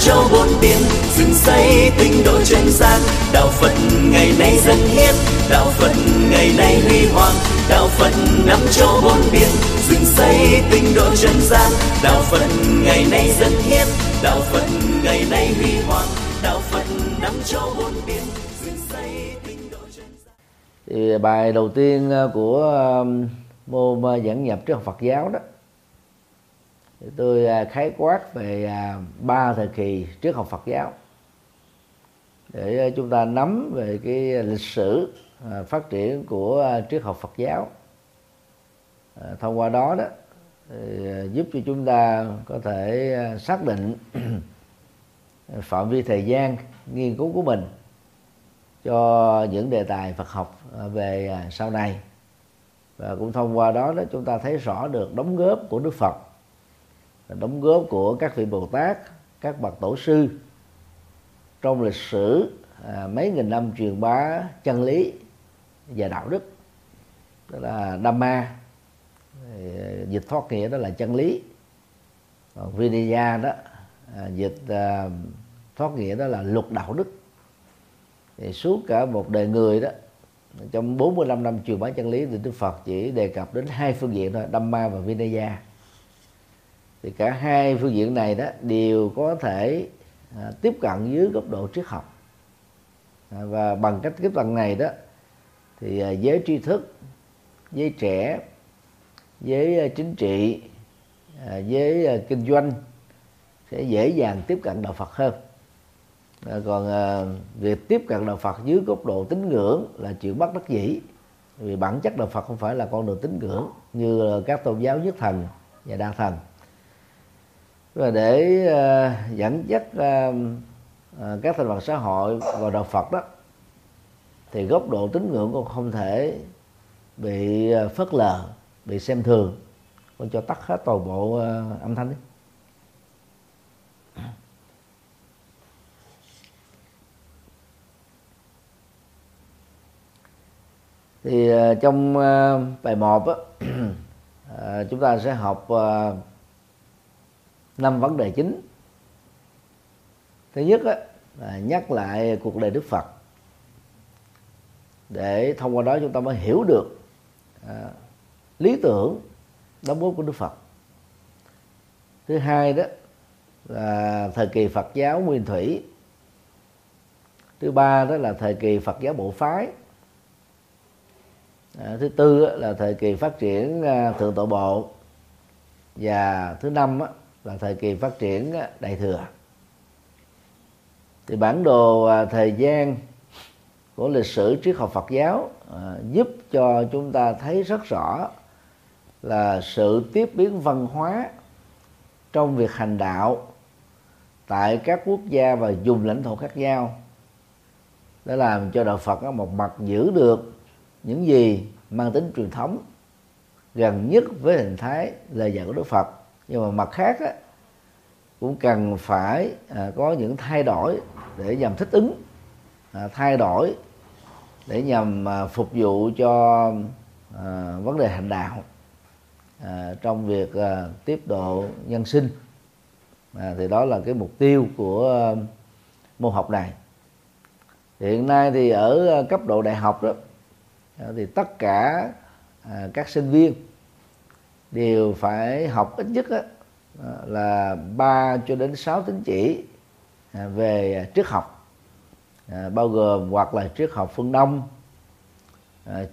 châu bốn biển dựng xây tinh độ trên gian đạo phật ngày nay dân hiến, đạo phật ngày nay huy hoàng. Đạo phật năm châu bốn biển dựng xây tinh độ trần gian đạo phật ngày nay dân hiến, đạo phật ngày nay huy hoàng. Đạo phật năm châu bốn biển dựng xây tinh độ trần gian thì bài đầu tiên ờ, của môn giảng nhập trước học Phật giáo đó tôi à, khái quát về à, ba thời kỳ trước học Phật giáo. Để à, chúng ta nắm về cái lịch sử phát triển của triết học Phật giáo. Thông qua đó đó giúp cho chúng ta có thể xác định phạm vi thời gian nghiên cứu của mình cho những đề tài Phật học về sau này. Và cũng thông qua đó đó, chúng ta thấy rõ được đóng góp của Đức Phật đóng góp của các vị Bồ Tát các bậc tổ sư. Trong lịch sử à, mấy nghìn năm truyền bá chân lý và đạo đức đó là Dhamma dịch thoát nghĩa đó là chân lý. Còn Vinaya đó à, dịch à, thoát nghĩa đó là luật đạo đức. Thì suốt cả một đời người đó trong 45 năm truyền bá chân lý thì Đức Phật chỉ đề cập đến hai phương diện thôi Dhamma và Vinaya thì cả hai phương diện này đó đều có thể à, tiếp cận dưới góc độ triết học. À, và bằng cách tiếp cận này đó thì à, giới tri thức giới trẻ giới à, chính trị à, giới à, kinh doanh sẽ dễ dàng tiếp cận đạo Phật hơn. À, còn à, việc tiếp cận đạo Phật dưới góc độ tín ngưỡng là chuyện bất đắc dĩ vì bản chất đạo Phật không phải là con đường tín ngưỡng như các tôn giáo nhất thần và đa thần và để uh, dẫn dắt uh, uh, các thành phần xã hội vào đạo Phật đó thì góc độ tín ngưỡng cũng không thể bị phớt lờ bị xem thường. Con cho tắt hết toàn bộ uh, âm thanh đi. Thì uh, trong uh, bài một uh, chúng ta sẽ học uh, năm vấn đề chính. Thứ nhất á, là nhắc lại cuộc đời đức phật. Để thông qua đó chúng ta mới hiểu được à, lý tưởng đóng góp của đức phật. Thứ hai đó là thời kỳ phật giáo nguyên thủy. Thứ ba đó là thời kỳ phật giáo bộ phái. À, thứ tư là thời kỳ phát triển à, thượng tọa bộ. Và thứ năm là thời kỳ phát triển đại thừa. Thì bản đồ à, thời gian của lịch sử triết học Phật giáo à, giúp cho chúng ta thấy rất rõ là sự tiếp biến văn hóa trong việc hành đạo tại các quốc gia và vùng lãnh thổ khác nhau để làm cho đạo Phật có một mặt giữ được những gì mang tính truyền thống gần nhất với hình thái lời dạy của Đức Phật nhưng mà mặt khác á, cũng cần phải à, có những thay đổi để nhằm thích ứng à, thay đổi để nhằm à, phục vụ cho à, vấn đề hành đạo à, trong việc à, tiếp độ nhân sinh. À, thì đó là cái mục tiêu của à, môn học này. Hiện nay thì ở à, cấp độ đại học đó à, thì tất cả à, các sinh viên đều phải học ít nhất đó, à, là 3 cho đến 6 tín chỉ à, về triết học. À, bao gồm hoặc là triết học phương Đông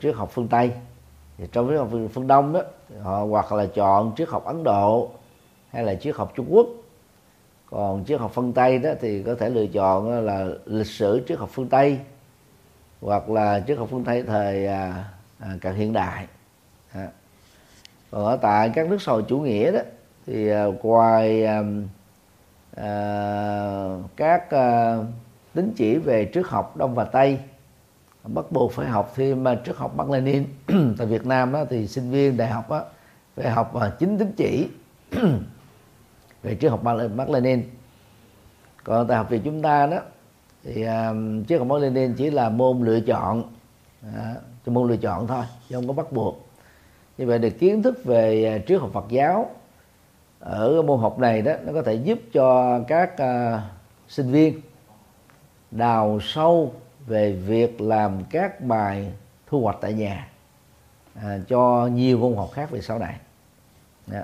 triết học phương Tây. Thì trong triết học phương Đông đó họ hoặc là chọn triết học Ấn Độ hay là triết học Trung Quốc. Còn triết học phương Tây đó thì có thể lựa chọn là lịch sử triết học phương Tây hoặc là triết học phương Tây thời à, à, cận hiện đại còn ở tại các nước sòi chủ nghĩa đó thì ờ, ngoài uh, uh, các uh, tín chỉ về triết học đông và tây bắt buộc phải học thêm triết học Mác Lênin tại Việt Nam đó thì sinh viên đại học đó, phải học uh, chín tín chỉ về triết học Mác Lênin còn tại học viện chúng ta đó thì uh, triết học Mác Lênin chỉ là môn lựa chọn uh, môn lựa chọn thôi chứ không có bắt buộc như vậy thì kiến thức về à, triết học Phật giáo ở môn học này đó nó có thể giúp cho các uh, sinh viên đào sâu về việc làm các bài thu hoạch tại nhà à, cho nhiều môn học khác về sau này Đó.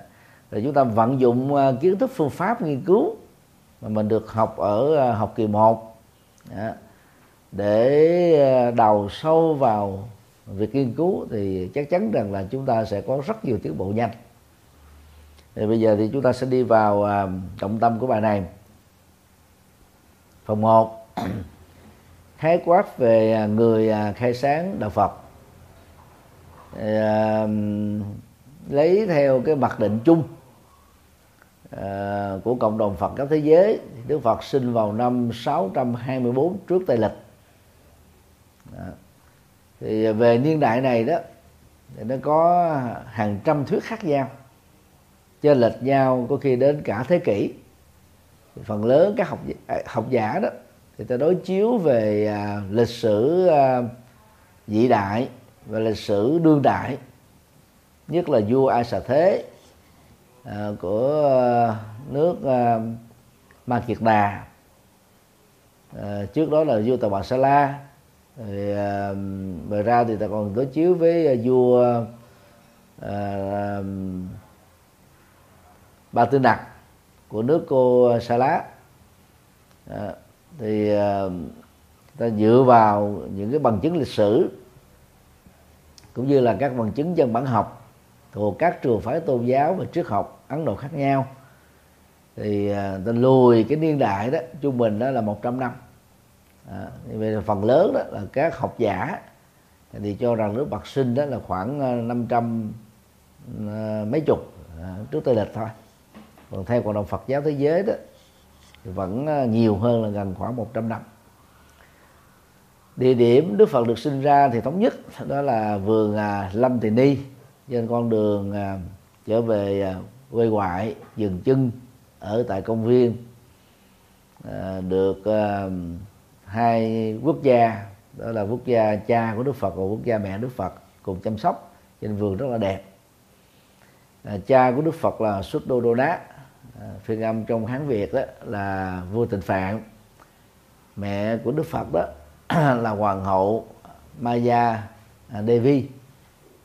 rồi chúng ta vận dụng uh, kiến thức phương pháp nghiên cứu mà mình được học ở uh, học kỳ 1 Đó. để uh, đào sâu vào việc nghiên cứu thì chắc chắn rằng là chúng ta sẽ có rất nhiều tiến bộ nhanh. Thì bây giờ thì chúng ta sẽ đi vào à, trọng tâm của bài này. Phần 1 khái quát về à, người à, khai sáng đạo Phật. Lấy theo cái mặc định chung của cộng đồng Phật các thế giới, Đức Phật sinh vào năm 624 trước Tây lịch. Đó thì về niên đại này đó thì nó có hàng trăm thuyết khác nhau. Cho lệch nhau có khi đến cả thế kỷ. Phần lớn các học à, học giả đó thì ta đối chiếu về à, lịch sử à, vĩ đại và lịch sử đương đại nhất là vua ai xà thế à, của à, nước à, ma kiệt đà. À, trước đó là vua tàu bà sa la rồi à, về ra thì ta còn đối chiếu với à, vua à, ba tư nặc của nước cô à, sa lá à, thì à, ta dựa vào những cái bằng chứng lịch sử cũng như là các bằng chứng dân bản học thuộc các trường phái tôn giáo và triết học Ấn Độ khác nhau. Thì à, ta lùi cái niên đại đó trung bình đó là 100 năm à, về phần lớn đó là các học giả thì cho rằng nước bạc sinh đó là khoảng ờ, 500 ờ, mấy chục à, trước tây lịch thôi. Còn theo cộng đồng Phật giáo thế giới đó thì vẫn nhiều hơn là gần khoảng 100 năm. Địa điểm Đức Phật được sinh ra thì thống nhất đó là vườn à, Lâm Tỳ Ni trên con đường à, trở về à, quê ngoại dừng chân ở tại công viên được hai quốc gia đó là quốc gia cha của Đức Phật và quốc gia mẹ Đức Phật cùng chăm sóc trên vườn rất là đẹp. À, cha của Đức Phật là Xuất Đô Đô Đá à, phiên âm trong Hán Việt đó là vua Tịnh Phạn. Mẹ của Đức Phật đó là hoàng hậu Maya à, Devi.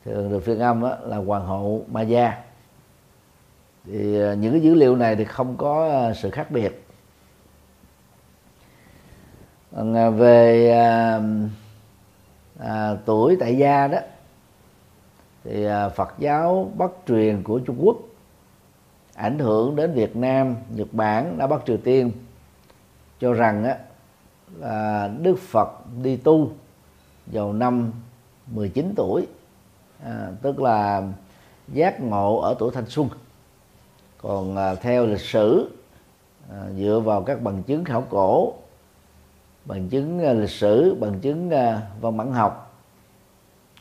Thường được phiên âm đó là hoàng hậu Maya. Thì à, những cái dữ liệu này thì không có à, sự khác biệt. À, về à, à, tuổi tại gia đó thì à, Phật giáo Bắc truyền của Trung Quốc ảnh hưởng đến Việt Nam, Nhật Bản, đã Bắc Triều Tiên cho rằng á, là Đức Phật đi tu vào năm 19 tuổi à, tức là giác ngộ ở tuổi thanh xuân. Còn à, theo lịch sử à, dựa vào các bằng chứng khảo cổ bằng chứng à, lịch sử bằng chứng à, văn bản học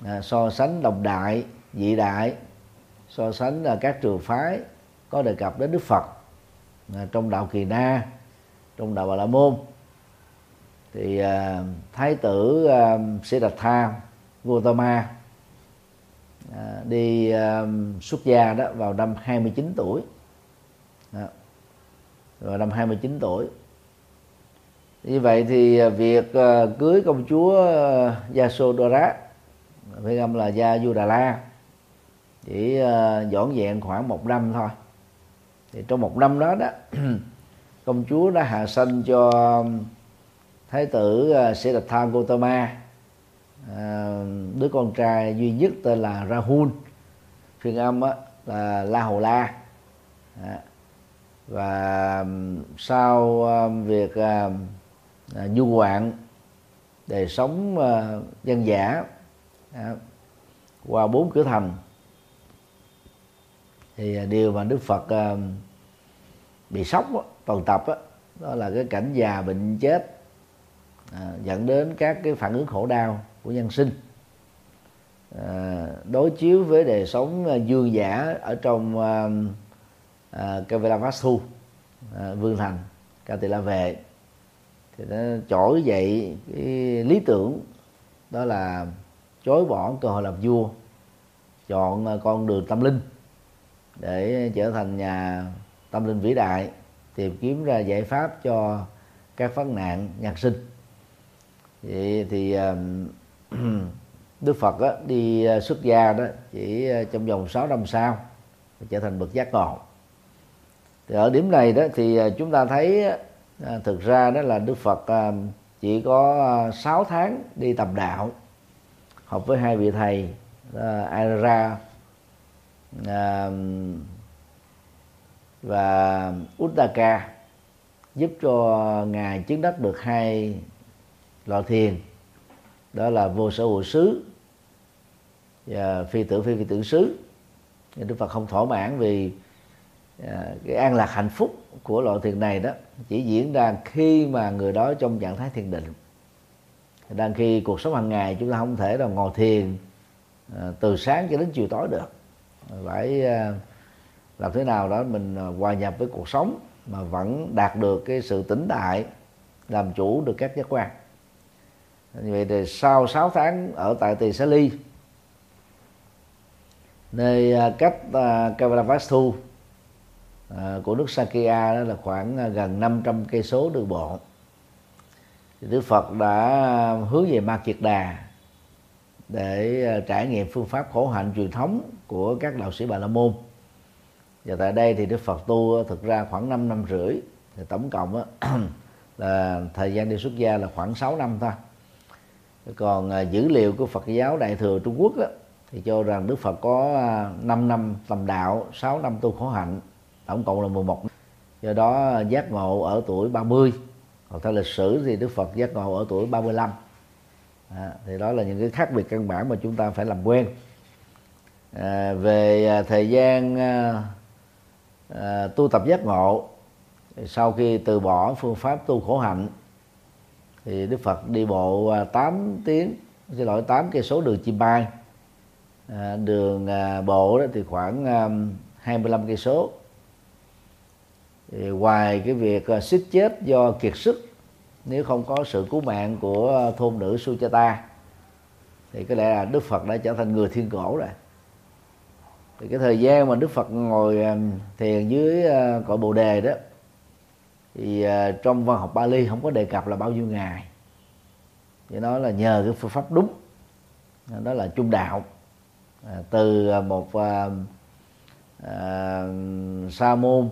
à, so sánh đồng đại dị đại so sánh à, các trường phái có đề cập đến Đức Phật à, trong đạo Kỳ Na trong đạo Bà La Môn. Thì à, thái tử à, Siddhartha Gautama à, đi à, xuất gia đó vào năm 29 tuổi. Đó. vào năm 29 tuổi như vậy thì à, việc à, cưới công chúa à, Yasodhara phải âm là Gia Du Đà La chỉ à, dọn dẹn khoảng một năm thôi. Thì trong một năm đó đó công chúa đã hạ sanh cho thái tử Sĩ Đạt Gautama Gotama đứa con trai duy nhất tên là Rahul phiên âm á, là La Hầu La và sau việc à, du ngoạn đời sống à, dân giả à, qua bốn cửa thành. Thì à, điều mà Đức Phật à, bị sốc đó, toàn tập đó, đó là cái cảnh già bệnh chết à, dẫn đến các cái phản ứng khổ đau của nhân sinh. À, đối chiếu với đời sống à, dương giả ở trong à, à, Kavilavastu à, vương thành ca tỳ la vệ thì nó trỗi dậy cái lý tưởng, đó là chối bỏ cơ hội làm vua, chọn ờ, con đường tâm linh để trở thành nhà tâm linh vĩ đại, tìm kiếm ra giải pháp cho các phát nạn nhân sinh. Vậy thì Đức Phật đó đi ờ, xuất gia đó chỉ ờ, trong vòng 6 năm sau trở thành bậc giác ngộ. Thì ở điểm này đó thì chúng ta thấy à, thực ra đó là Đức Phật à, chỉ có à, 6 tháng đi tầm đạo học với hai vị thầy à, Ara à, và Uttaka giúp cho ngài chứng đắc được hai loại thiền. Đó là vô sở hữu xứ và phi tưởng phi phi tưởng xứ. Đức Phật không thỏa mãn vì à, cái an lạc hạnh phúc của loại thiền này đó chỉ diễn ra khi mà người đó trong trạng thái thiền định. Đang khi cuộc sống hàng ngày chúng ta không thể là ngồi thiền à, từ sáng cho đến chiều tối được. Phải à, làm thế nào đó mình à, hòa nhập với cuộc sống mà vẫn đạt được cái sự tĩnh đại, làm chủ được các giác quan. Như vậy thì sau 6 tháng ở tại tỳ xá ly nơi à, cách uh, à, của nước Sakya đó là khoảng ờ, gần 500 cây số đường bộ. Thì Đức Phật đã hướng về Ma Kiệt Đà để ờ, trải nghiệm phương pháp khổ hạnh truyền thống của các đạo sĩ Bà La Môn. Và tại đây thì Đức Phật tu thực ra khoảng 5 năm rưỡi. Thì tổng cộng là thời gian đi xuất gia là khoảng 6 năm thôi. Còn dữ liệu của Phật giáo Đại thừa Trung Quốc đó, thì cho rằng Đức Phật có 5 năm tầm đạo 6 năm tu khổ hạnh tổng cộng là 11 do đó giác ngộ ở tuổi 30 còn theo lịch sử thì Đức Phật giác ngộ ở tuổi 35 à, thì đó là những cái khác biệt căn bản mà chúng ta phải làm quen. À, về à, thời gian à, à, tu tập giác ngộ sau khi từ bỏ phương pháp tu khổ hạnh thì Đức Phật đi bộ à, 8 tiếng xin lỗi 8 cây số đường chim bay. À, đường à, bộ đó thì khoảng à, 25 cây số thì ngoài cái việc à, suýt chết do kiệt sức nếu không có sự cứu mạng của à, thôn nữ Suchata. Thì có lẽ là Đức Phật đã trở thành người thiên cổ rồi. Thì cái thời gian mà Đức Phật ngồi à, thiền dưới cội Bồ đề đó thì trong văn học Bali không có đề cập là bao nhiêu ngày. Thì nói là nhờ cái phương pháp đúng đó là trung đạo. Từ một à, sa môn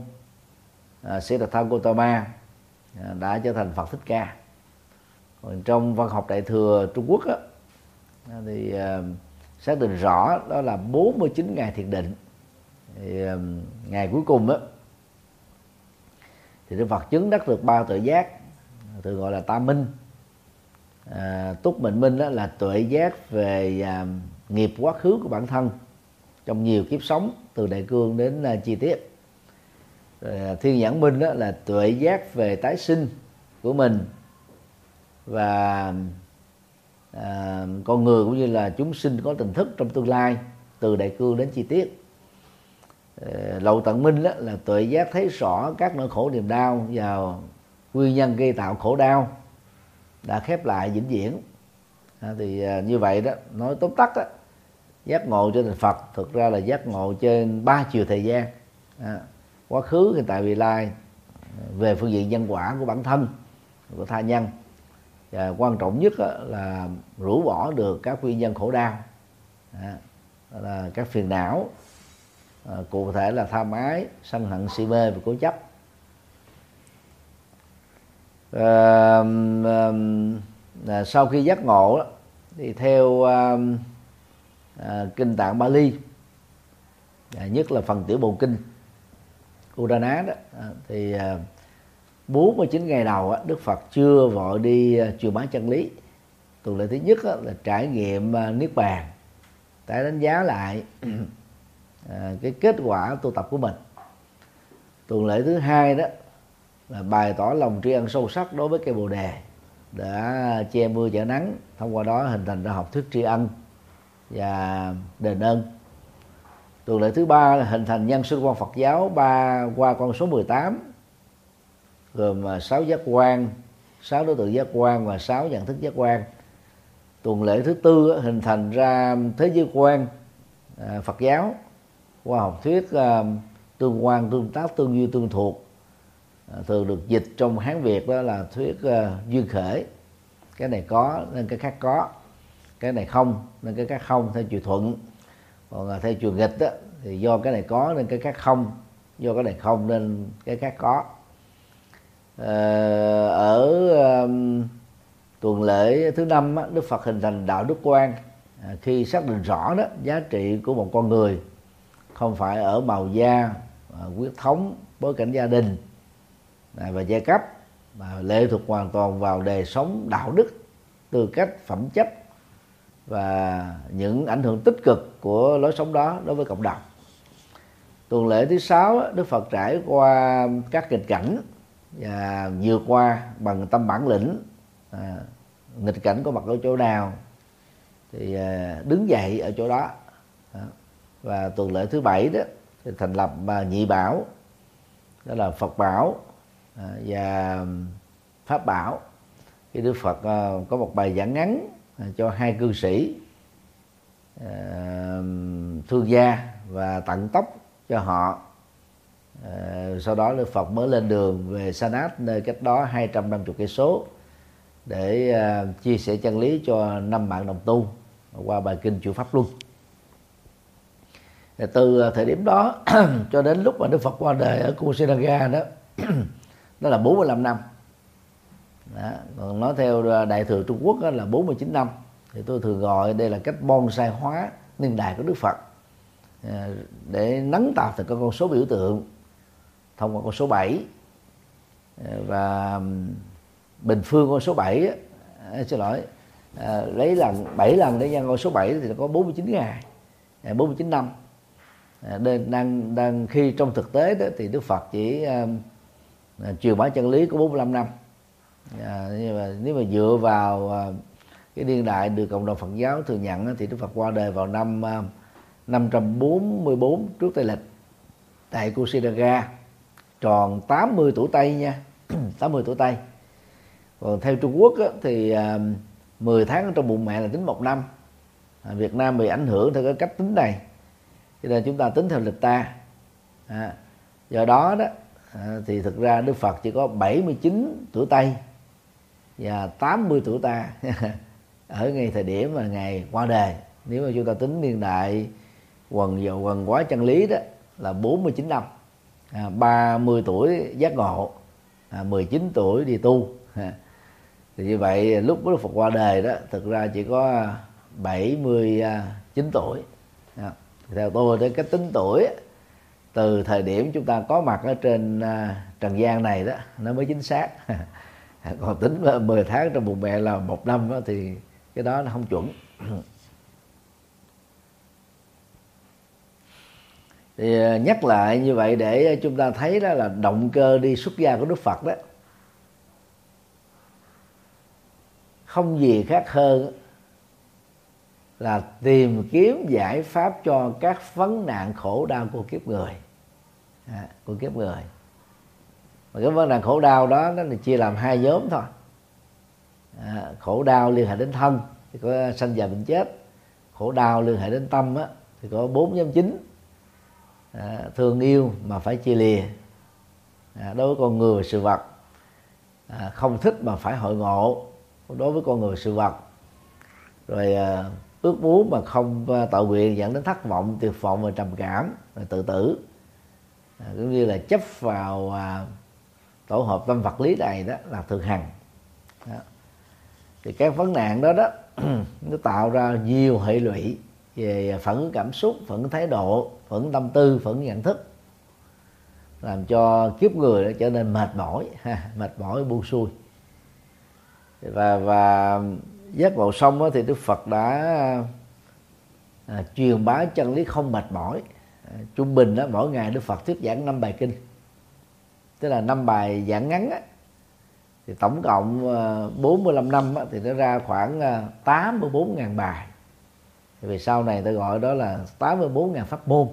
à, Siddhartha Gautama à, đã trở thành Phật thích ca. Còn trong văn học đại thừa Trung Quốc á, à, thì à, xác định rõ đó là 49 ngày thiền định. Thì ngày cuối cùng á, thì Đức Phật chứng đắc được ba tuệ giác thường gọi là tam minh. À, túc mệnh minh đó là tuệ giác về à, nghiệp quá khứ của bản thân trong nhiều kiếp sống từ đại cương đến à, chi tiết. Ờ, thiên nhãn minh đó là tuệ giác về tái sinh của mình. Và à, con người cũng như là chúng sinh có tình thức trong tương lai từ đại cương đến chi tiết. À, lậu tận minh đó là tuệ giác thấy rõ các nỗi khổ niềm đau và nguyên nhân gây tạo khổ đau đã khép lại vĩnh viễn. À, thì à, như vậy đó nói tóm tắt đó giác ngộ trên thành Phật thực ra là giác ngộ trên ba chiều thời gian. À, quá khứ hiện tại vị lai về phương diện nhân quả của bản thân của tha nhân. Và quan trọng nhất là rũ bỏ được các nguyên nhân khổ đau là các phiền não à, cụ thể là tham ái sân hận si mê và cố chấp. À, à, sau khi giác ngộ thì theo à, à, kinh tạng Bali à, nhất là phần tiểu bộ kinh Udana đó à, thì à, 49 ngày đầu Đức Phật chưa vội đi à, truyền bá chân lý. Tuần lễ thứ nhất là trải nghiệm niết bàn. Để đánh giá lại cái kết quả tu tập của mình. Tuần lễ thứ hai đó, là bày tỏ lòng tri ân sâu sắc đối với cây bồ đề, đã che mưa chở nắng, thông qua đó hình thành ra học thuyết tri ân và đền ơn tuần lễ thứ ba là hình thành nhân sư quan Phật giáo ba qua con số 18 gồm à, sáu giác quan, sáu đối tượng giác quan và sáu nhận thức giác quan. Tuần lễ thứ tư hình thành ra thế giới quan à, Phật giáo qua học thuyết à, tương quan, tương tác, tương duy tương thuộc. Thường được dịch trong hán việt đó là thuyết duyên khởi cái này có nên cái khác có, cái này không nên cái khác không theo chiều thuận còn à, theo chiều nghịch đó, thì do cái này có nên cái khác không? Do cái này không nên cái khác có. Ờ, ở um, tuần lễ thứ năm á, đức phật hình thành đạo đức quan à, khi xác định rõ đó giá trị của một con người không phải ở màu da à, huyết thống bối cảnh gia đình à, và giai cấp mà lệ thuộc hoàn toàn vào đời sống đạo đức tư cách phẩm chất và những ảnh hưởng tích cực của lối sống đó đối với cộng đồng. Tuần lễ thứ sáu đức phật trải qua các nghịch cảnh và vượt qua bằng tâm bản lĩnh à, nghịch cảnh có mặt ở chỗ nào thì à, đứng dậy ở chỗ đó. Và tuần lễ thứ bảy đó thì thành lập à, nhị bảo đó là phật bảo à, và pháp bảo. Khi đức phật à, có một bài giảng ngắn À, cho hai cư sĩ à, thương gia và tặng tóc cho họ. À, sau đó Đức Phật mới lên đường về Sanat, nơi cách đó 250 cây số, để chia sẻ chân lý cho năm bạn đồng tu qua bài kinh chủ pháp luân. Từ thời điểm đó, cho đến lúc mà Đức Phật qua đời ở Kusinaga đó đó là 45 năm đó. còn nói theo à, đại thừa Trung Quốc đó là 49 năm thì tôi thường gọi đây là cách bonsai hóa niên đại của Đức Phật. À, để nắng tạo thành các con số biểu tượng thông qua con số 7 à, và bình phương con số 7 à, xin lỗi à, lấy lần 7 lần để nhân con số 7 thì nó có 49 ngày 49 năm. Nên đang đang khi trong thực tế đó thì Đức Phật chỉ uh, truyền bá chân lý của 45 năm. Dạ, à, nhưng mà nếu mà dựa vào à, cái niên đại được cộng đồng Phật giáo thừa nhận thì Đức Phật qua đời vào năm à, 544 trước Tây lịch tại Kusinaga tròn 80 tuổi Tây nha 80 tuổi Tây. Còn theo Trung Quốc á, thì à, 10 tháng trong bụng mẹ là tính một năm. À, Việt Nam bị ảnh hưởng theo cái cách tính này cho nên chúng ta tính theo lịch ta. À, do đó đó à, thì thực ra Đức Phật chỉ có 79 tuổi Tây và 80 tuổi ta ở ngay thời điểm mà ngày qua đời. Nếu mà chúng ta tính niên đại quần dầu quần quá chân lý đó là 49 năm. À, 30 tuổi giác ngộ à, 19 tuổi đi tu. À, thì như vậy lúc Đức Phật qua đời đó thực ra chỉ có 79 tuổi. À theo tôi tới cái tính tuổi từ thời điểm chúng ta có mặt ở trên à, trần gian này đó nó mới chính xác. À, còn tính 10 tháng trong bụng mẹ là một năm đó, thì cái đó nó không chuẩn. Thì à, nhắc lại như vậy để chúng ta thấy đó là động cơ đi xuất gia của đức phật đó. Không gì khác hơn là tìm kiếm giải pháp cho các vấn nạn khổ đau của kiếp người. À, của kiếp người mà cái vấn nạn khổ đau đó nó là chia làm hai nhóm thôi. À, khổ đau liên hệ đến thân thì có sanh già bệnh chết. Khổ đau liên hệ đến tâm á, thì có bốn nhóm chính. À, thương yêu mà phải chia lìa. À, đối với con người và sự vật. À, không thích mà phải hội ngộ đối với con người sự vật. Rồi à, ước muốn mà không à, tạo nguyện dẫn đến thất vọng tuyệt vọng và trầm cảm và tự tử. À, cũng như là chấp vào à, tổ hợp tâm vật lý này đó là thường hằng đó. thì các vấn nạn đó đó nó tạo ra nhiều hệ lụy về phản ứng cảm xúc phản ứng thái độ phản ứng tâm tư phản ứng nhận thức làm cho kiếp người nó trở nên mệt mỏi mệt mỏi buông xuôi. Và và giác ngộ xong thì đức phật đã à, truyền bá chân lý không mệt mỏi. À, trung bình đó mỗi ngày đức phật thuyết giảng năm bài kinh tức là năm bài giảng ngắn á, thì tổng cộng ờ, 45 năm á, thì nó ra khoảng ờ, 84 ngàn bài. Thì vì sau này ta gọi đó là 84 ngàn pháp môn.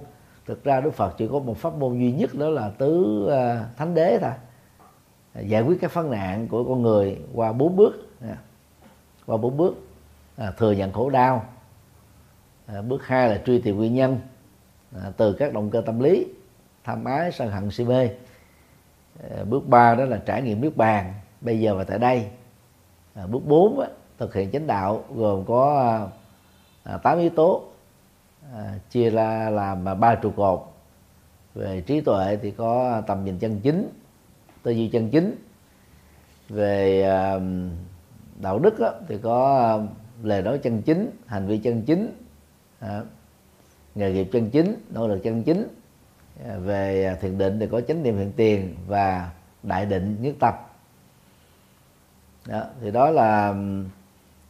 Thực ra Đức Phật chỉ có một pháp môn duy nhất đó là tứ ờ, thánh đế thôi. Giải quyết các phân nạn của con người qua bốn bước. Qua bốn bước à, thừa nhận khổ đau. À, bước hai là truy tìm nguyên nhân. À, từ các động cơ tâm lý tham ái sân hận si mê. Ờ, bước ba đó là trải nghiệm nước bàn bây giờ và tại đây. À, bước bốn á, thực hiện chánh đạo gồm có à, tám yếu tố. À, chia ra làm ba trụ cột. Về trí tuệ thì có tầm nhìn chân chính tư duy chân chính. Về à, đạo đức thì có lời nói chân chính hành vi chân chính. À, nghề nghiệp chân chính nỗ lực chân chính về à, thiền định thì có chánh niệm hiện tiền và đại định nhất tâm. Đó, thì đó là,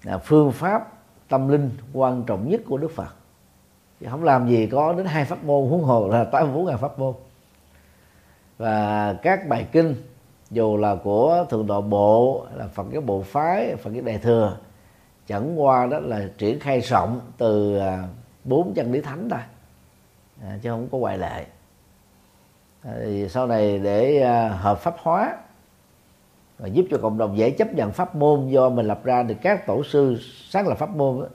là phương pháp tâm linh quan trọng nhất của đức phật. Thì không làm gì có đến hai pháp môn huống hồ là tám bốn ngàn pháp môn. Và các bài kinh dù là của thượng độ bộ là phật cái bộ phái phật cái đại thừa chẳng qua đó là triển khai rộng từ à, bốn chân lý thánh thôi. À, chứ không có ngoại lệ thì sau này để à, hợp pháp hóa và giúp cho cộng đồng dễ chấp nhận pháp môn do mình lập ra được các tổ sư sáng lập pháp môn đó,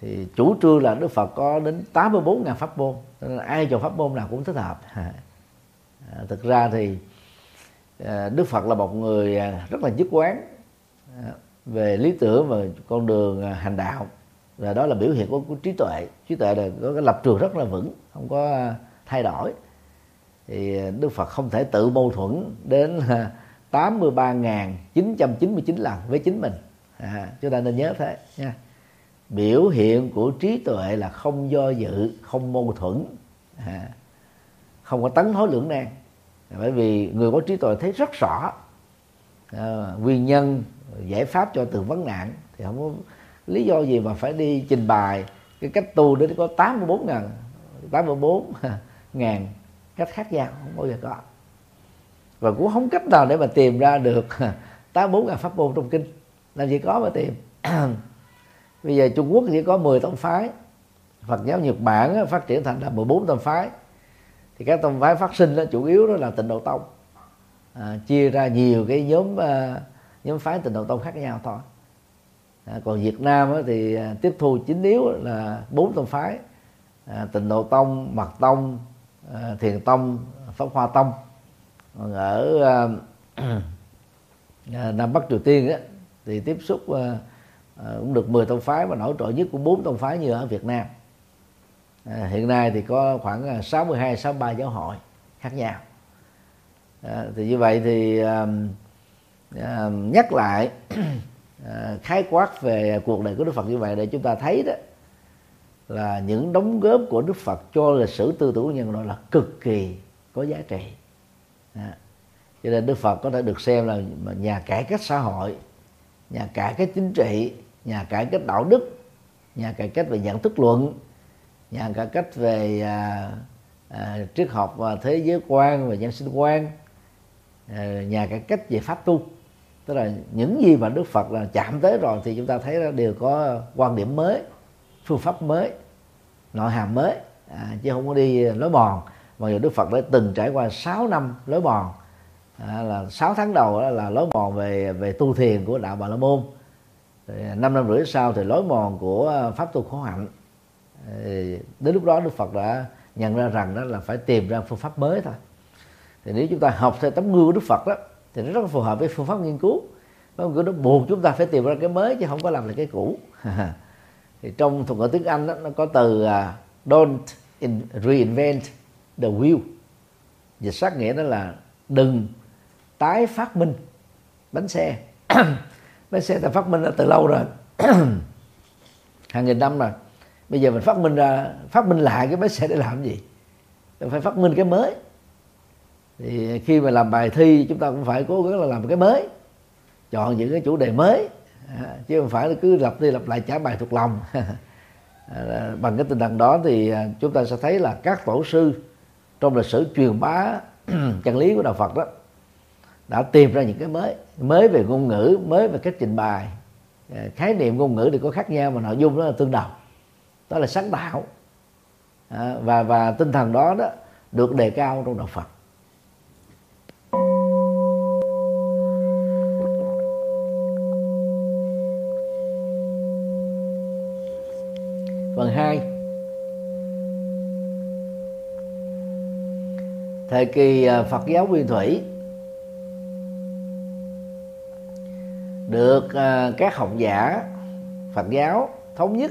thì chủ trương là Đức Phật có đến 84 ngàn pháp môn nên là ai chọn pháp môn nào cũng thích hợp. À, thực ra thì à, Đức Phật là một người à, rất là nhất quán về lý tưởng và con đường hành đạo. Và đó là biểu hiện của, của trí tuệ. Trí tuệ là có cái lập trường rất là vững không có thay đổi thì Đức Phật không thể tự mâu thuẫn đến 83.999 lần với chính mình. À, chúng ta nên nhớ thế nha. Biểu hiện của trí tuệ là không do dự không mâu thuẫn. À, không có tấn thối lưỡng nan. Bởi vì người có trí tuệ thấy rất rõ. À, nguyên nhân giải pháp cho từng vấn nạn thì không có lý do gì mà phải đi trình bày. Cái cách tu đến có 84 ngàn 84 ngàn cách khác nhau không bao giờ có. Và cũng không cách nào để mà tìm ra được 84 ngàn pháp môn trong kinh. Làm gì có mà tìm. Bây giờ Trung Quốc chỉ có 10 tông phái. Phật giáo Nhật Bản phát triển thành là 14 tông phái. Thì các tông phái phát sinh đó chủ yếu đó là tịnh độ tông. À, chia ra nhiều cái nhóm uh, nhóm phái tịnh độ tông khác nhau thôi. À, còn Việt Nam thì à, tiếp thu chính yếu là bốn tông phái. À, tịnh độ tông mật tông Ờ, thiền tông pháp hoa tông. Còn ở ờ, ờ, Nam Bắc Triều Tiên á, thì tiếp xúc cũng được 10 tông phái và nổi trội nhất của bốn tông phái như ở Việt Nam. Hiện nay thì có khoảng 62 63 giáo hội khác nhau. À, thì như vậy thì à, à, nhắc lại à, khái quát về cuộc đời của Đức Phật như vậy để chúng ta thấy đó là những đóng góp của Đức Phật cho lịch sử tư tưởng của nhân loại là cực kỳ có giá trị. À, cho nên Đức Phật có thể được xem là nhà cải cách xã hội nhà cải cách chính trị nhà cải cách đạo đức nhà cải cách về nhận thức luận nhà cải cách về à, à, triết học và thế giới quan và nhân sinh quan à, nhà cải cách về pháp tu. Tức là những gì mà đức phật là chạm tới rồi thì chúng ta thấy là đều có quan điểm mới phương pháp mới nội hàm mới à, chứ không có đi lối mòn mặc dù đức phật đã từng trải qua 6 năm lối mòn à, là 6 tháng đầu đó là lối mòn về về tu thiền của đạo bà la môn. Năm năm rưỡi sau thì lối mòn của pháp tu khổ hạnh. Đến lúc đó đức phật đã nhận ra rằng đó là phải tìm ra phương pháp mới thôi. Thì nếu chúng ta học theo tấm gương của đức phật đó thì nó rất phù hợp với phương pháp nghiên cứu. Phương pháp nghiên cứu nó buộc chúng ta phải tìm ra cái mới chứ không có làm lại cái cũ. thì trong thuật ngữ tiếng anh đó, nó có từ uh, don't in, reinvent the wheel. Dịch sát nghĩa đó là đừng tái phát minh bánh xe. Bánh xe ta phát minh ra từ lâu rồi. Hàng nghìn năm rồi. Bây giờ mình phát minh ra phát minh lại cái bánh xe để làm gì? Mình phải phát minh cái mới. Thì khi mà làm bài thi chúng ta cũng phải cố gắng là làm cái mới. Chọn những cái chủ đề mới. À, chứ không phải là cứ lặp đi lặp lại trả bài thuộc lòng. À, bằng cái tinh thần đó thì à, chúng ta sẽ thấy là các tổ sư trong lịch sử truyền bá chân lý của đạo Phật đó đã tìm ra những cái mới mới về ngôn ngữ, mới về cách trình bày. Khái niệm ngôn ngữ thì có khác nhau mà nội dung đó là tương đồng. Đó là sáng tạo. Và và tinh thần đó đó được đề cao trong đạo Phật. Phần 2 thời kỳ à, Phật giáo Nguyên Thủy được à, các học giả Phật giáo thống nhất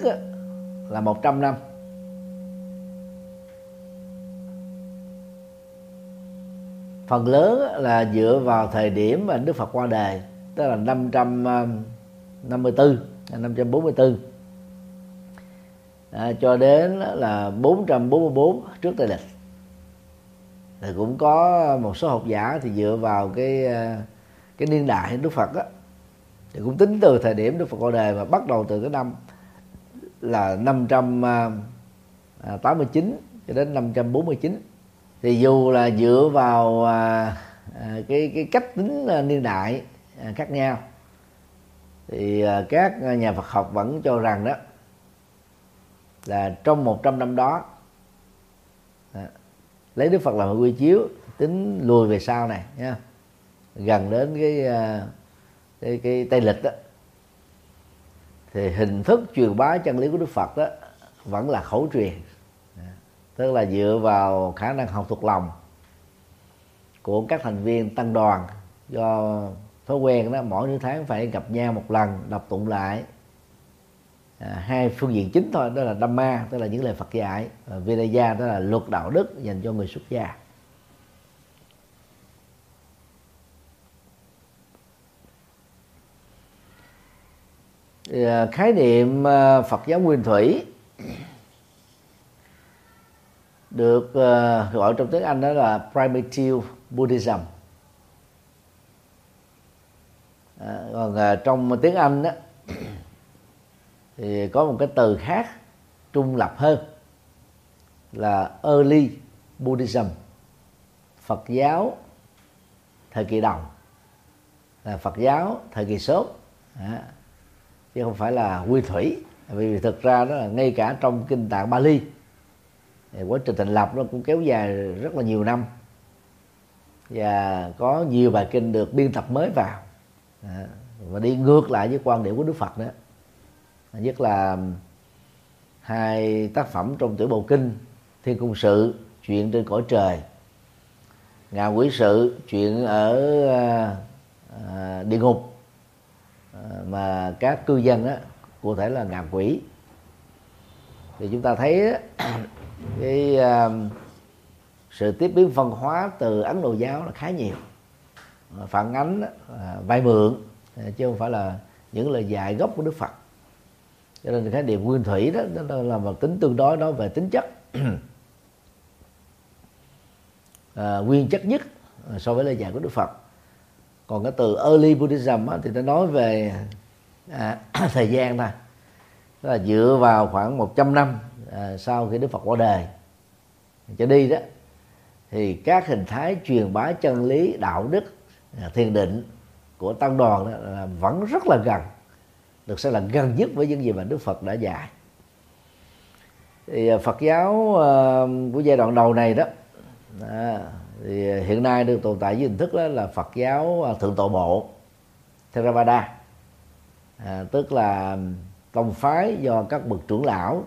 là 100 năm. Phần lớn là dựa vào thời điểm mà Đức Phật qua đời, tức là 554 544 à, cho đến là 444 trước Tây lịch. Thì cũng có một số học giả thì dựa vào cái à, cái niên đại Đức Phật á thì cũng tính từ thời điểm Đức Phật qua đời và bắt đầu từ cái năm là 589 à, à, cho đến 549 thì dù là dựa vào à, cái cái cách tính niên đại à, khác nhau thì à, các nhà Phật học vẫn cho rằng đó là trong 100 năm đó đó. lấy Đức Phật làm quy chiếu tính lùi về sau này nha gần đến cái à, cái, cái tây lịch đó thì hình thức truyền bá chân lý của Đức Phật đó vẫn là khẩu truyền à, tức là dựa vào khả năng học thuộc lòng của các thành viên tăng đoàn do thói quen đó mỗi nửa tháng phải gặp nhau một lần đọc tụng lại À, hai phương diện chính thôi, đó là Dhamma, tức là những lời Phật dạy, và Vinaya đó là luật đạo đức dành cho người xuất gia. À, khái niệm à, Phật giáo nguyên thủy được gọi trong tiếng Anh đó là primitive Buddhism. Còn trong tiếng Anh đó thì có một cái từ khác trung lập hơn là early Buddhism. Phật giáo thời kỳ đầu là Phật giáo thời kỳ sớm. À, chứ không phải là quy thủy. Vì thực ra đó là ngay cả trong kinh tạng Bali quá trình thành lập nó cũng kéo dài rất là nhiều năm. Và có nhiều bài kinh được biên tập mới vào. À, và đi ngược lại với quan điểm của Đức Phật đó nhất là hai tác phẩm trong tiểu bộ kinh Thiên Cung Sự chuyện trên cõi trời. Ngạ quỷ sự chuyện ở à, à, địa ngục. À, mà các cư dân đó cụ thể là ngạ quỷ. Thì chúng ta thấy cái à, sự tiếp biến văn hóa từ ấn độ giáo là khá nhiều. Phản ánh à, vay mượn à, chứ không phải là những lời dạy gốc của đức phật cho nên cái niệm nguyên thủy đó đó là một tính tương đối nói về tính chất. À, nguyên chất nhất à, so với lời dạy của Đức Phật. Còn cái từ early Buddhism á, thì nó nói về à, thời gian thôi. Đó là dựa vào khoảng 100 năm à, sau khi đức phật qua đời. Cho đi đó thì các hình thái truyền bá chân lý đạo đức à, thiền định của tăng đoàn đó là vẫn rất là gần được xem là gần nhất với những gì mà đức phật đã dạy. Thì à, phật giáo à, của giai đoạn đầu này đó à, thì hiện nay được tồn tại dưới hình thức đó là phật giáo à, thượng tọa bộ theravada. À, tức là tông phái do các bậc trưởng lão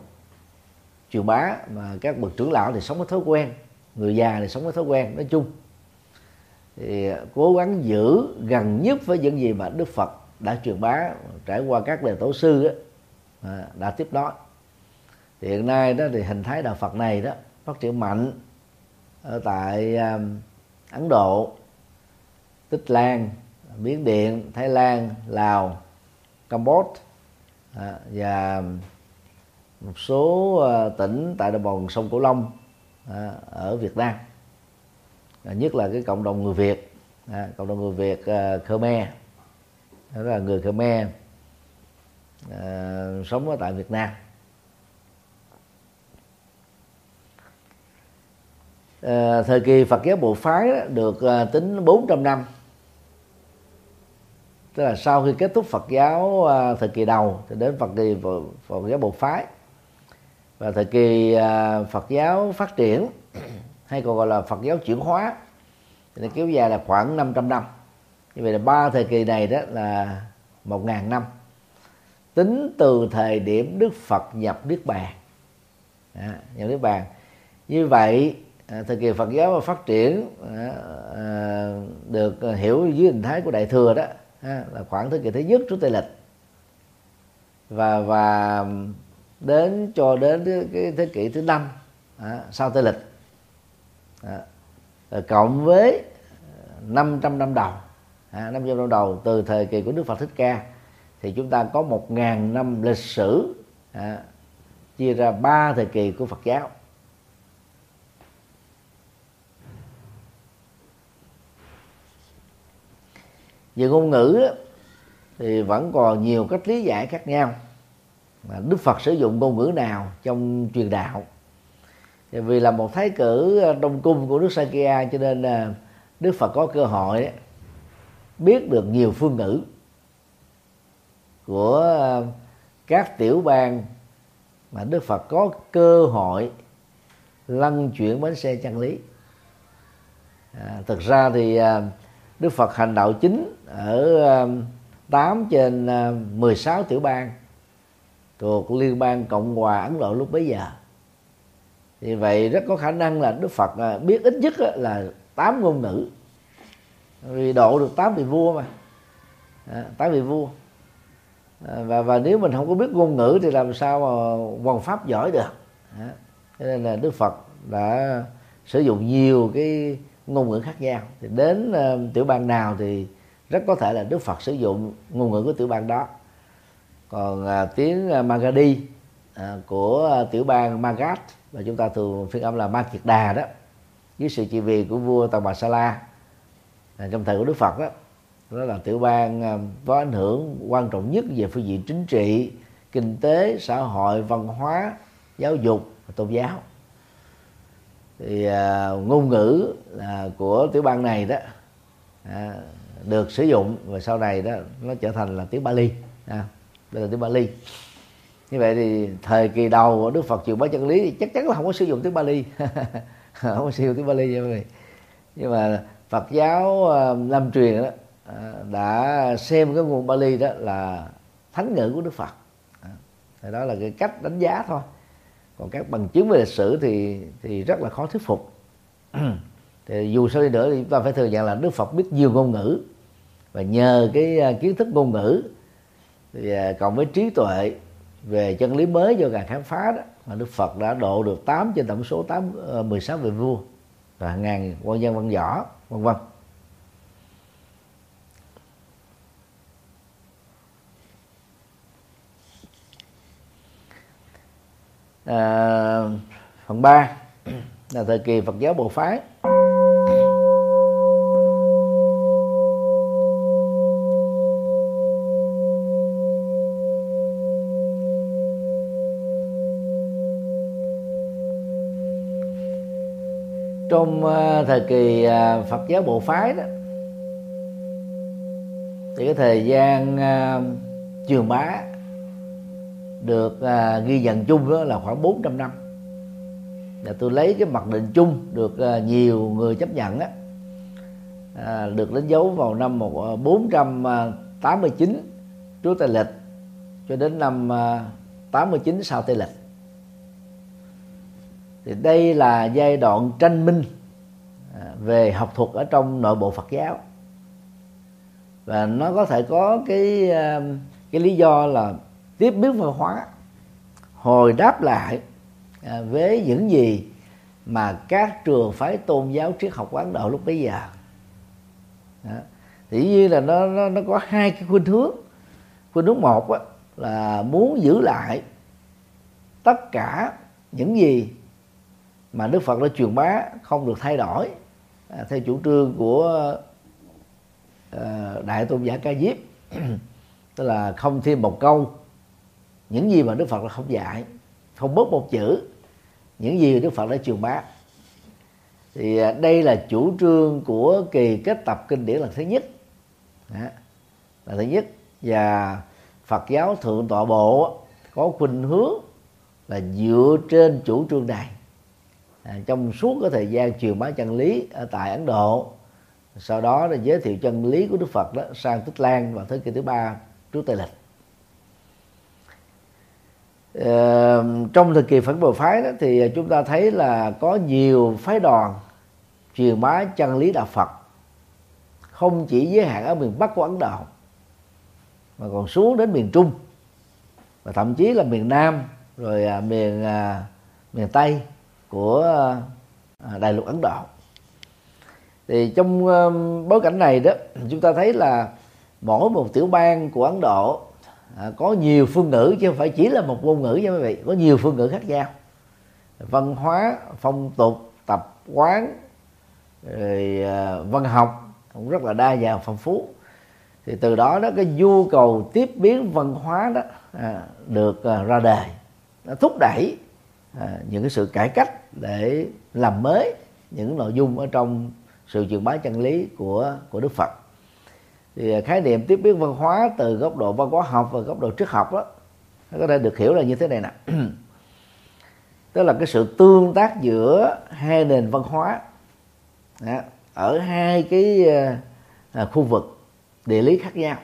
truyền bá mà các bậc trưởng lão thì sống với thói quen người già thì sống với thói quen. Nói chung thì cố gắng giữ gần nhất với những gì mà Đức Phật đã truyền bá trải qua các đời tổ sư đó, à, đã tiếp nối thì hiện nay đó thì hình thái đạo Phật này đó phát triển mạnh ở tại um, Ấn Độ, Tích Lan, Biến Điện, Thái Lan, Lào, Campuchia à, và một số tỉnh tại đồng bằng sông Cửu Long ở Việt Nam. Nhất là cái cộng đồng người Việt cộng đồng người Việt Khmer đó là người Khmer à, sống ở tại Việt Nam. À, thời kỳ Phật giáo bộ phái đó, được à, tính 400 năm. Tức là sau khi kết thúc Phật giáo à, thời kỳ đầu thì đến Phật kỳ Phật giáo bộ phái. Và thời kỳ à, Phật giáo phát triển hay còn gọi là Phật giáo chuyển hóa thì nó kéo dài là khoảng 500 năm như vậy là ba thời kỳ này đó là một ngàn năm. Tính từ thời điểm Đức Phật nhập Niết Bàn. À, nhập niết bàn. Như vậy à, thời kỳ Phật giáo phát triển à, à, được hiểu dưới hình thái của đại thừa đó à, là khoảng thế kỷ thứ nhất trước tây lịch. Và và đến cho đến cái thế kỷ thứ năm à, sau tây lịch. À, cộng với à, 500 năm đầu à, 500 năm đầu từ thời kỳ của Đức Phật Thích Ca thì chúng ta có một ngàn năm lịch sử à, chia ra ba thời kỳ của Phật giáo. Về ngôn ngữ thì vẫn còn nhiều cách lý giải khác nhau. Mà Đức Phật sử dụng ngôn ngữ nào trong truyền đạo? Vì là một thái cử à, đông cung của nước Sakya cho nên à, Đức Phật có cơ hội biết được nhiều phương ngữ của ờ, các tiểu bang mà Đức Phật có cơ hội lăn chuyển bánh xe chân lý. À, thực ra thì ờ, Đức Phật hành đạo chính ở ờ, 8 trên 16 tiểu bang thuộc liên bang Cộng hòa Ấn Độ lúc bấy giờ. Vì vậy rất có khả năng là Đức Phật biết ít nhất là 8 ngôn ngữ vì độ được tám vị vua mà. À, tám vị vua. À, và và nếu mình không có biết ngôn ngữ thì làm sao mà hoàn pháp giỏi được. À, cho nên là đức phật đã sử dụng nhiều cái ngôn ngữ khác nhau. Thì đến uh, tiểu bang nào thì rất có thể là đức phật sử dụng ngôn ngữ của tiểu bang đó. Còn uh, tiếng uh, uh, của uh, tiểu bang Magad và chúng ta thường phiên âm là Ma Kiệt Đà đó dưới sự trị vì của vua Tần Bà Sa La à, trong thời của Đức Phật đó đó là tiểu bang à, có ảnh hưởng quan trọng nhất về phương diện chính trị kinh tế xã hội văn hóa giáo dục và tôn giáo. Thì à, ngôn ngữ là của tiểu bang này đó à, được sử dụng và sau này đó nó trở thành là tiếng Bali. À, đây là tiếng Bali. Như vậy thì thời kỳ đầu của Đức Phật truyền bá chân lý thì chắc chắn là không có sử dụng tiếng Bali. Không có sử dụng tiếng Bali vậy nhưng mà Phật giáo ờ, Nam lâm truyền đó ờ, đã xem cái nguồn Bali đó là thánh ngữ của Đức Phật. Thì đó là cái cách đánh giá thôi. Còn các bằng chứng về lịch sử thì thì rất là khó thuyết phục. Thì dù sao đi nữa thì chúng ta phải thừa nhận là Đức Phật biết nhiều ngôn ngữ. Và nhờ cái ờ, kiến thức ngôn ngữ, thì cộng với trí tuệ về chân lý mới do ngài khám phá đó, mà Đức Phật đã độ được 8 trên tổng số 8 16 vị vua và ngàn quan dân văn võ vân vân à, phần 3 là thời kỳ Phật giáo bộ phái. Trong ờ, thời kỳ ờ, Phật giáo bộ phái đó thì cái thời gian ờ, trường bá được ghi nhận chung đó là khoảng 400 năm. Và tôi lấy cái mặc định chung được nhiều người chấp nhận á à, được đánh dấu vào năm 1489 trước Tây lịch cho đến năm 89 sau Tây lịch thì đây là giai đoạn tranh minh à, về học thuật ở trong nội bộ Phật giáo. Và nó có thể có cái à, cái lý do là tiếp biến văn hóa hồi đáp lại à, với những gì mà các trường phái tôn giáo triết học quán độ lúc bấy giờ. Đó. thì như là nó, nó nó có hai cái khuynh hướng. Khuynh hướng một á, là muốn giữ lại tất cả những gì mà Đức Phật đã truyền bá không được thay đổi. À, theo chủ trương của à, đại tôn giả ca diếp. Tức là không thêm một câu. Những gì mà đức phật đã không dạy không bớt một chữ những gì đức phật đã truyền bá. Thì à, đây là chủ trương của kỳ kết tập kinh điển lần thứ nhất. Đó, là thứ nhất. Và phật giáo thượng tọa bộ có khuynh hướng là dựa trên chủ trương này à, trong suốt cái thời gian truyền bá chân lý ở tại ấn độ sau đó là giới thiệu chân lý của đức phật đó sang tích lan vào thế kỷ thứ ba trước tây lịch. Ờ, trong thời kỳ phản bội phái đó thì chúng ta thấy là có nhiều phái đoàn truyền bá chân lý đạo Phật không chỉ giới hạn ở miền Bắc của Ấn Độ mà còn xuống đến miền Trung và thậm chí là miền Nam rồi à, miền à, miền Tây của à, đại lục Ấn Độ. Thì trong ờ, bối cảnh này đó chúng ta thấy là mỗi một tiểu bang của Ấn Độ à, có nhiều phương ngữ chứ không phải chỉ là một ngôn ngữ nha quý vị có nhiều phương ngữ khác nhau. Văn hóa phong tục tập quán rồi à, văn học cũng rất là đa dạng phong phú. Thì từ đó đó cái nhu cầu tiếp biến văn hóa đó à, được à, ra đời. Nó thúc đẩy à, những cái sự cải cách để làm mới những nội dung ở trong sự truyền bá chân lý của của Đức Phật. Thì à, khái niệm tiếp biến văn hóa từ góc độ văn hóa học và góc độ triết học đó nó có thể được hiểu là như thế này nè. Tức là cái sự tương tác giữa hai nền văn hóa đó, ở hai cái à, à, khu vực địa lý khác nhau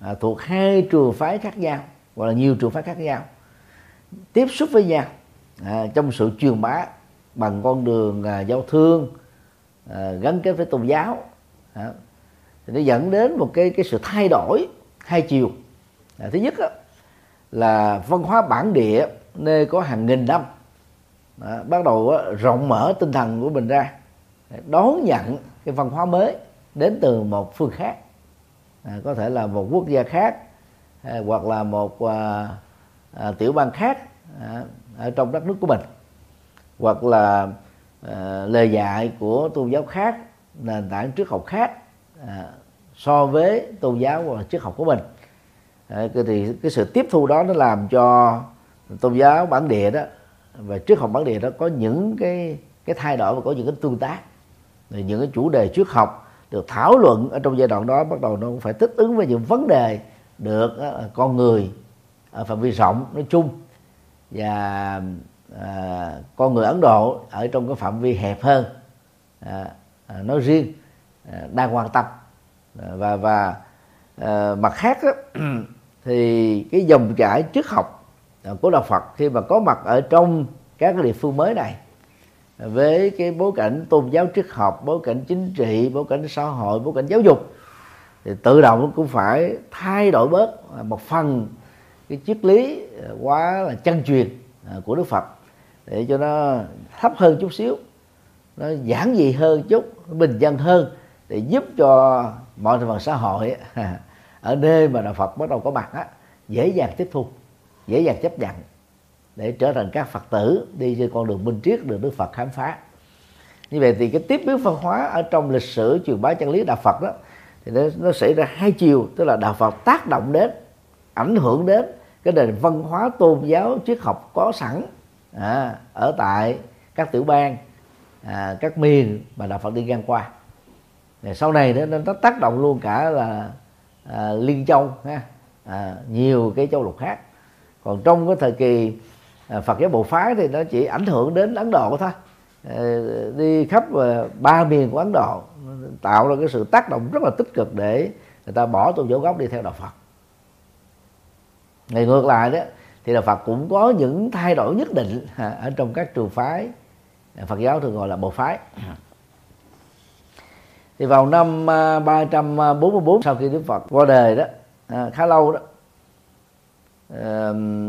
à, thuộc hai trường phái khác nhau hoặc là nhiều trường phái khác nhau tiếp xúc với nhau à, trong sự truyền bá bằng con đường à, giao thương à, gắn kết với tôn giáo. À, thì nó dẫn đến một cái cái sự thay đổi hai chiều. À, thứ nhất đó, là văn hóa bản địa nơi có hàng nghìn năm à, bắt đầu đó, rộng mở tinh thần của mình ra đón nhận cái văn hóa mới đến từ một phương khác. À, có thể là một quốc gia khác à, hoặc là một à, à, tiểu bang khác. À, ở trong đất nước của mình hoặc là à, lời dạy của tôn giáo khác nền tảng triết học khác à, so với tôn giáo hoặc triết học của mình. À, thì cái sự tiếp thu đó nó làm cho tôn giáo bản địa đó và triết học bản địa đó có những cái cái thay đổi và có những cái tương tác. Rồi những cái chủ đề triết học được thảo luận ở trong giai đoạn đó bắt đầu nó cũng phải thích ứng với những vấn đề được uh, con người ở phạm vi rộng nói chung và à, con người Ấn Độ ở trong cái phạm vi hẹp hơn à, à, nói riêng à, đang quan tâm à, và và à, mặt khác đó, thì cái dòng chảy triết học à, của đạo Phật khi mà có mặt ở trong các cái địa phương mới này à, với cái bối cảnh tôn giáo triết học bối cảnh chính trị bối cảnh xã hội bối cảnh giáo dục thì tự động cũng phải thay đổi bớt một phần cái triết lý à, quá là chân truyền à, của đức phật để cho nó thấp hơn chút xíu nó giản dị hơn chút bình dân hơn để giúp cho mọi thành phần xã hội ở nơi mà đạo phật bắt đầu có mặt á, dễ dàng tiếp thu dễ dàng chấp nhận để trở thành các phật tử đi trên con đường minh triết được đức phật khám phá. Như vậy thì cái tiếp biến văn hóa ở trong lịch sử truyền bá chân lý đạo phật đó thì nó, nó xảy ra hai chiều tức là đạo phật tác động đến ảnh hưởng đến cái nền văn hóa tôn giáo triết học có sẵn à, ở tại các tiểu bang à, các miền mà đạo phật đi ngang qua. Rồi sau này nó, nó tác động luôn cả là à, liên châu ha à, nhiều cái châu lục khác. Còn trong cái thời kỳ à, Phật giáo bộ phái thì nó chỉ ảnh hưởng đến Ấn Độ thôi. À, đi khắp à, ba miền của Ấn Độ tạo ra cái sự tác động rất là tích cực để người ta bỏ tôn giáo gốc đi theo đạo Phật ngày ngược lại đó thì là Phật cũng có những thay đổi nhất định ở trong các trường phái. Phật giáo thường gọi là bộ phái. Thì vào năm à, 344 sau khi Đức Phật qua đời đó à, khá lâu đó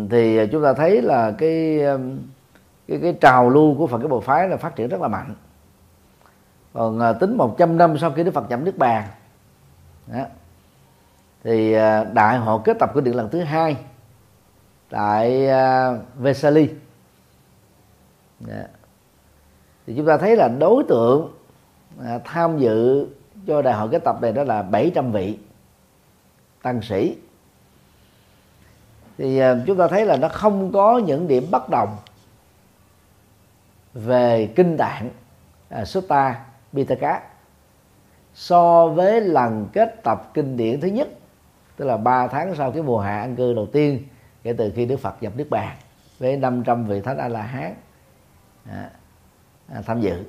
thì chúng ta thấy là cái cái cái trào lưu của Phật cái bộ phái là phát triển rất là mạnh. Còn à, tính 100 năm sau khi Đức Phật chậm nước bàn đó, thì à, đại hội kết tập của điện lần thứ hai tại à, Vesali. Dạ. Thì chúng ta thấy là đối tượng à, tham dự cho đại hội kết tập này đó là 700 vị tăng sĩ. Thì chúng ta thấy là nó không có những điểm bất đồng về kinh tạng à, Sutta Pitaka so với lần kết tập kinh điển thứ nhất tức là 3 tháng sau cái mùa hạ an cư đầu tiên kể từ khi Đức Phật nhập Đức Bàn với 500 vị thánh A La Hán à, à, tham dự.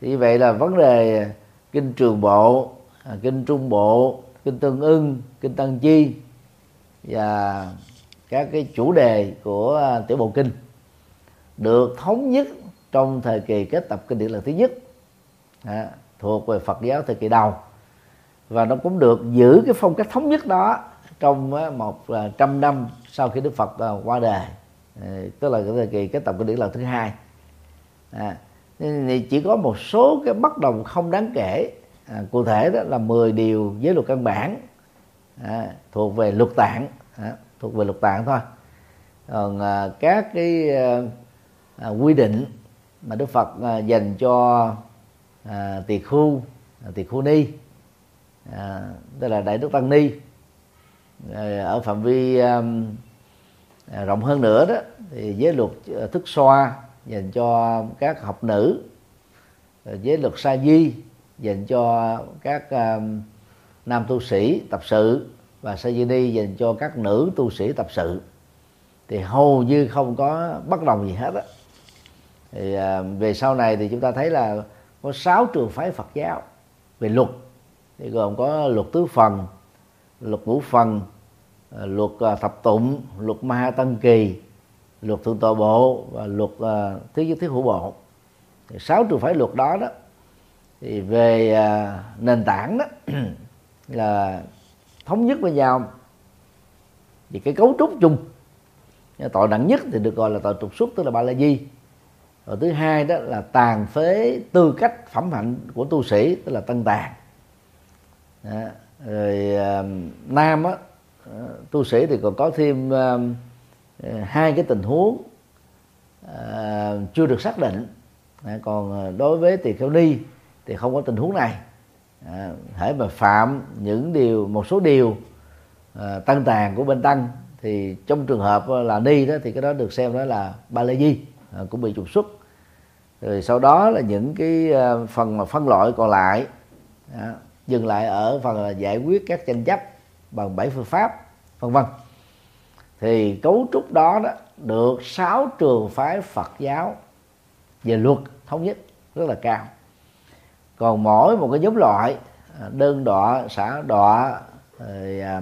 Thì vậy là vấn đề kinh trường bộ à, kinh trung bộ kinh tương ưng kinh tăng chi và các cái chủ đề của à, tiểu bộ kinh được thống nhất trong thời kỳ kết tập kinh điển lần thứ nhất à, thuộc về Phật giáo thời kỳ đầu và nó cũng được giữ cái phong cách thống nhất đó trong một à, trăm năm sau khi Đức Phật à, qua đời. Ờ, tức là cái thời kỳ cái tập kinh điển lần thứ hai. À, thì chỉ có một số cái bất đồng không đáng kể. À, cụ thể đó là 10 điều giới luật căn bản à, thuộc về luật tạng à, thuộc về luật tạng thôi. Còn à, các cái à, à, quy định mà Đức Phật à, dành cho à, tỳ khu à, tỳ khu ni à, tức là đại đức tăng ni. À, ở phạm vi um, à, rộng hơn nữa đó thì giới luật à, thức xoa dành cho các học nữ giới luật sa di dành cho các um, nam tu sĩ tập sự và sa di ni dành cho các nữ tu sĩ tập sự. Thì hầu như không có bất đồng gì hết á. Thì uh, về sau này thì chúng ta thấy là có sáu trường phái Phật giáo về luật thì gồm có luật tứ phần luật ngũ phần à, luật à, thập tụng luật ma tân kỳ luật thượng tọa bộ và luật à, uh, thứ nhất thiết hữu bộ. Thì sáu trường phái luật đó đó thì về uh, nền tảng đó là thống nhất với nhau vì cái cấu trúc chung. Tội nặng nhất thì được gọi là tội trục xuất tức là ba la di. Rồi thứ hai đó là tàn phế tư cách phẩm hạnh của tu sĩ tức là tân tàn đó. rồi uh, nam á uh, tu sĩ thì còn có thêm uh, hai cái tình huống uh, chưa được xác định. À, còn đối với tỳ kheo ni thì không có tình huống này. À, hãy mà phạm những điều một số điều à, tăng tàn của bên tăng thì trong trường hợp là ni đó thì cái đó được xem đó là ba lê di à, cũng bị trục xuất. Rồi sau đó là những cái phần mà phân loại còn lại. À, dừng lại ở phần là giải quyết các tranh chấp bằng bảy phương pháp vân vân. Thì cấu trúc đó đó được sáu trường phái Phật giáo về luật thống nhất rất là cao. Còn mỗi một cái nhóm loại đơn đọa xã đọa rồi, à,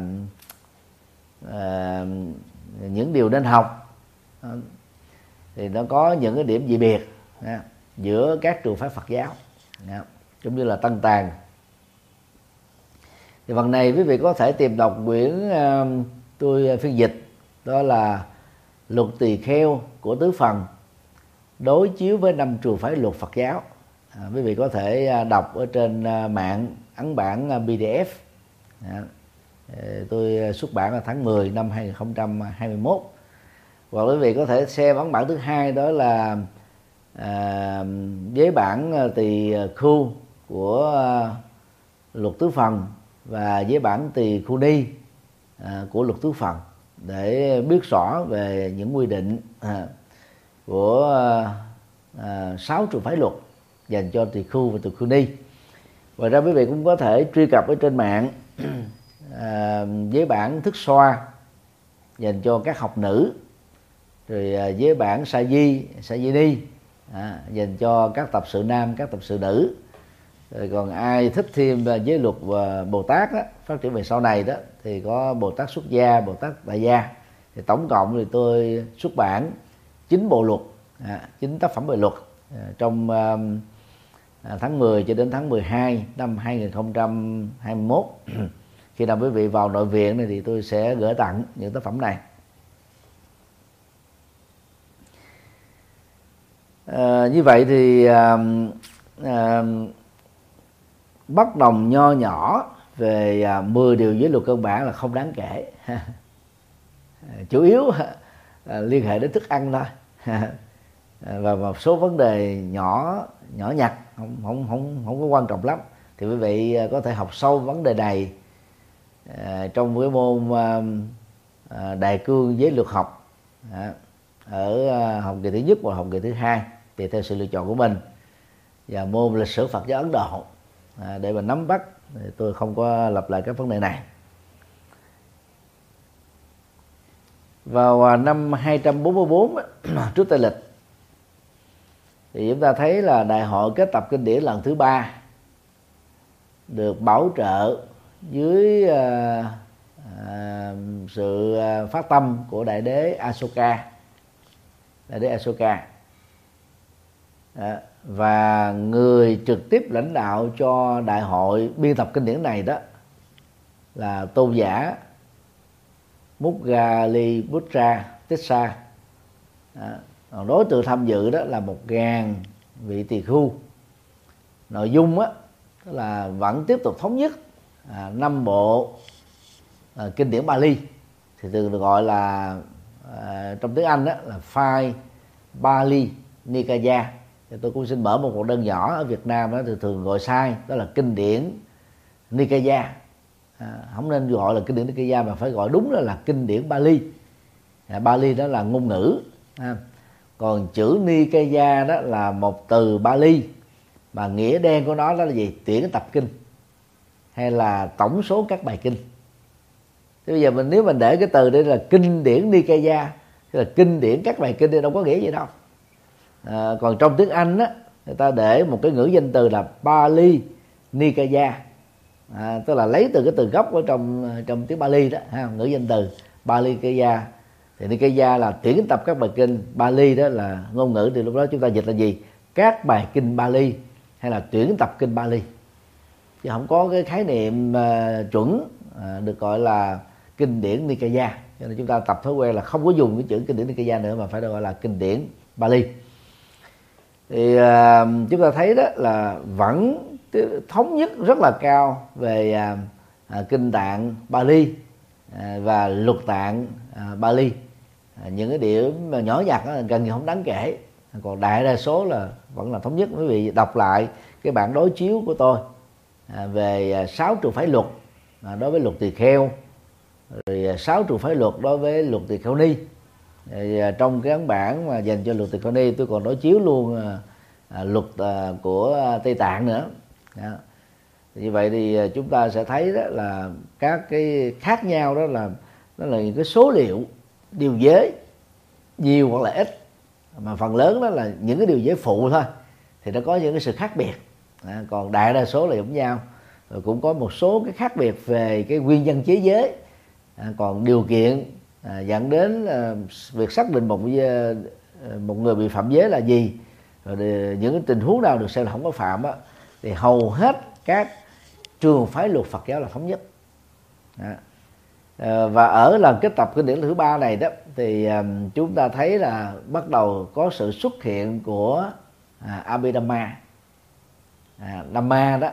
à, những điều nên học à, thì nó có những cái điểm dị biệt à, giữa các trường phái Phật giáo à, giống như là tăng tàng thì phần này quý vị có thể tìm đọc quyển uh, tôi phiên dịch đó là luật tỳ kheo của tứ phần đối chiếu với năm trường phái luật Phật giáo. À, quý vị có thể à, đọc ở trên à, mạng ấn bản PDF à, ờ, tôi à, xuất bản vào tháng 10 năm 2021 và quý vị có thể xem ấn bản thứ hai đó là à, bản tỳ khu của à, luật tứ phần và với bản tỳ khu ni à, của luật tứ phần để biết rõ về những quy định à, của à, sáu trường phái luật dành cho tỳ khu và tỳ khu ni. Ngoài ra quý vị cũng có thể truy cập ở trên mạng à, với bản thức xoa dành cho các học nữ rồi à, với bản sa di sa di ni à, dành cho các tập sự nam các tập sự nữ rồi còn ai thích thêm à, giới luật và bồ tát đó, phát triển về sau này đó thì có bồ tát xuất gia bồ tát tại gia. Thì tổng cộng thì tôi xuất bản chín bộ luật à, chín tác phẩm về luật à, trong à, à tháng 10 cho đến tháng 12 năm 2021 khi nào quý vị vào nội viện này thì tôi sẽ gửi tặng những tác phẩm này. À, như vậy thì à, à, bất đồng nho nhỏ về à, 10 điều giới luật cơ bản là không đáng kể. Chủ yếu à, à, liên hệ đến thức ăn thôi. Và một số vấn đề nhỏ nhỏ nhặt, không không không không có quan trọng lắm. Thì quý vị có thể học sâu vấn đề này trong cái môn đại cương giới luật học ở học kỳ thứ nhất và học kỳ thứ hai, tùy theo sự lựa chọn của mình. Và môn lịch sử Phật giáo Ấn Độ à, để mà nắm bắt thì tôi không có lặp lại các vấn đề này. Vào à, năm 244 trước Tây lịch thì chúng ta thấy là đại hội kết tập kinh điển lần thứ ba được bảo trợ dưới à, à, sự à, phát tâm của đại đế Asoka đại đế Asoka à, và người trực tiếp lãnh đạo cho đại hội biên tập kinh điển này đó là tôn giả Mugali Buddha Tissa. À, còn đối tượng tham dự đó là một ngàn vị tỳ khu nội dung á là vẫn tiếp tục thống nhất à, năm bộ à, kinh điển Bali. Thì thường được gọi là à, trong tiếng Anh đó là Phai Bali Nikaya thì tôi cũng xin mở một cuộc đơn nhỏ ở Việt Nam đó thì thường gọi sai đó là kinh điển Nikaya. À, không nên gọi là kinh điển Nikaya mà phải gọi đúng là, là kinh điển Bali. À, Bali đó là ngôn ngữ à, còn chữ Nikaya đó là một từ Bali mà nghĩa đen của nó đó là gì? Tuyển tập kinh hay là tổng số các bài kinh. Thế bây giờ mình nếu mình để cái từ đây là kinh điển Nikaya là kinh điển các bài kinh thì đâu có nghĩa gì đâu à, còn trong tiếng Anh á người ta để một cái ngữ danh từ là Bali Nikaya. À, tức là lấy từ cái từ gốc ở trong trong tiếng Bali đó ha, ngữ danh từ Bali Nikaya. Thì Nikaya là tuyển tập các bài kinh Bali đó là ngôn ngữ thì lúc đó chúng ta dịch là gì? Các bài kinh Bali hay là tuyển tập kinh Bali chứ không có cái khái niệm uh, chuẩn uh, được gọi là kinh điển Nikaya. Cho nên chúng ta tập thói quen là không có dùng cái chữ kinh điển Nikaya nữa mà phải gọi là kinh điển Bali thì uh, chúng ta thấy đó là vẫn thống nhất rất là cao về uh, uh, kinh tạng Bali uh, và luật tạng uh, Bali. Uh, những cái điểm mà nhỏ nhặt đó, gần như không đáng kể. Còn đại đa số là vẫn là thống nhất. Quý vị đọc lại cái bản đối chiếu của tôi à, về sáu trường phái luật à, đối với luật tỳ kheo rồi sáu trường phái luật đối với luật tỳ kheo ni thì, à, trong cái ấn bản mà dành cho luật tỳ kheo ni tôi còn đối chiếu luôn à, à, luật à, của tây tạng nữa. Đó. như vậy thì à, chúng ta sẽ thấy đó là các cái khác nhau đó là nó là những cái số liệu điều giới nhiều hoặc là ít. Mà phần lớn đó là những cái điều giới phụ thôi thì nó có những cái sự khác biệt. À, còn đại đa số là giống nhau. Rồi cũng có một số cái khác biệt về cái nguyên nhân chế giới. À, còn điều kiện à, dẫn đến à, việc xác định một à, một người bị phạm giới là gì rồi thì những cái tình huống nào được xem là không có phạm á, thì hầu hết các trường phái luật Phật giáo là thống nhất. À. và ở lần kết tập kinh điển thứ ba này đó thì à, chúng ta thấy là bắt đầu có sự xuất hiện của à, Abhidhamma. À, Dhamma đó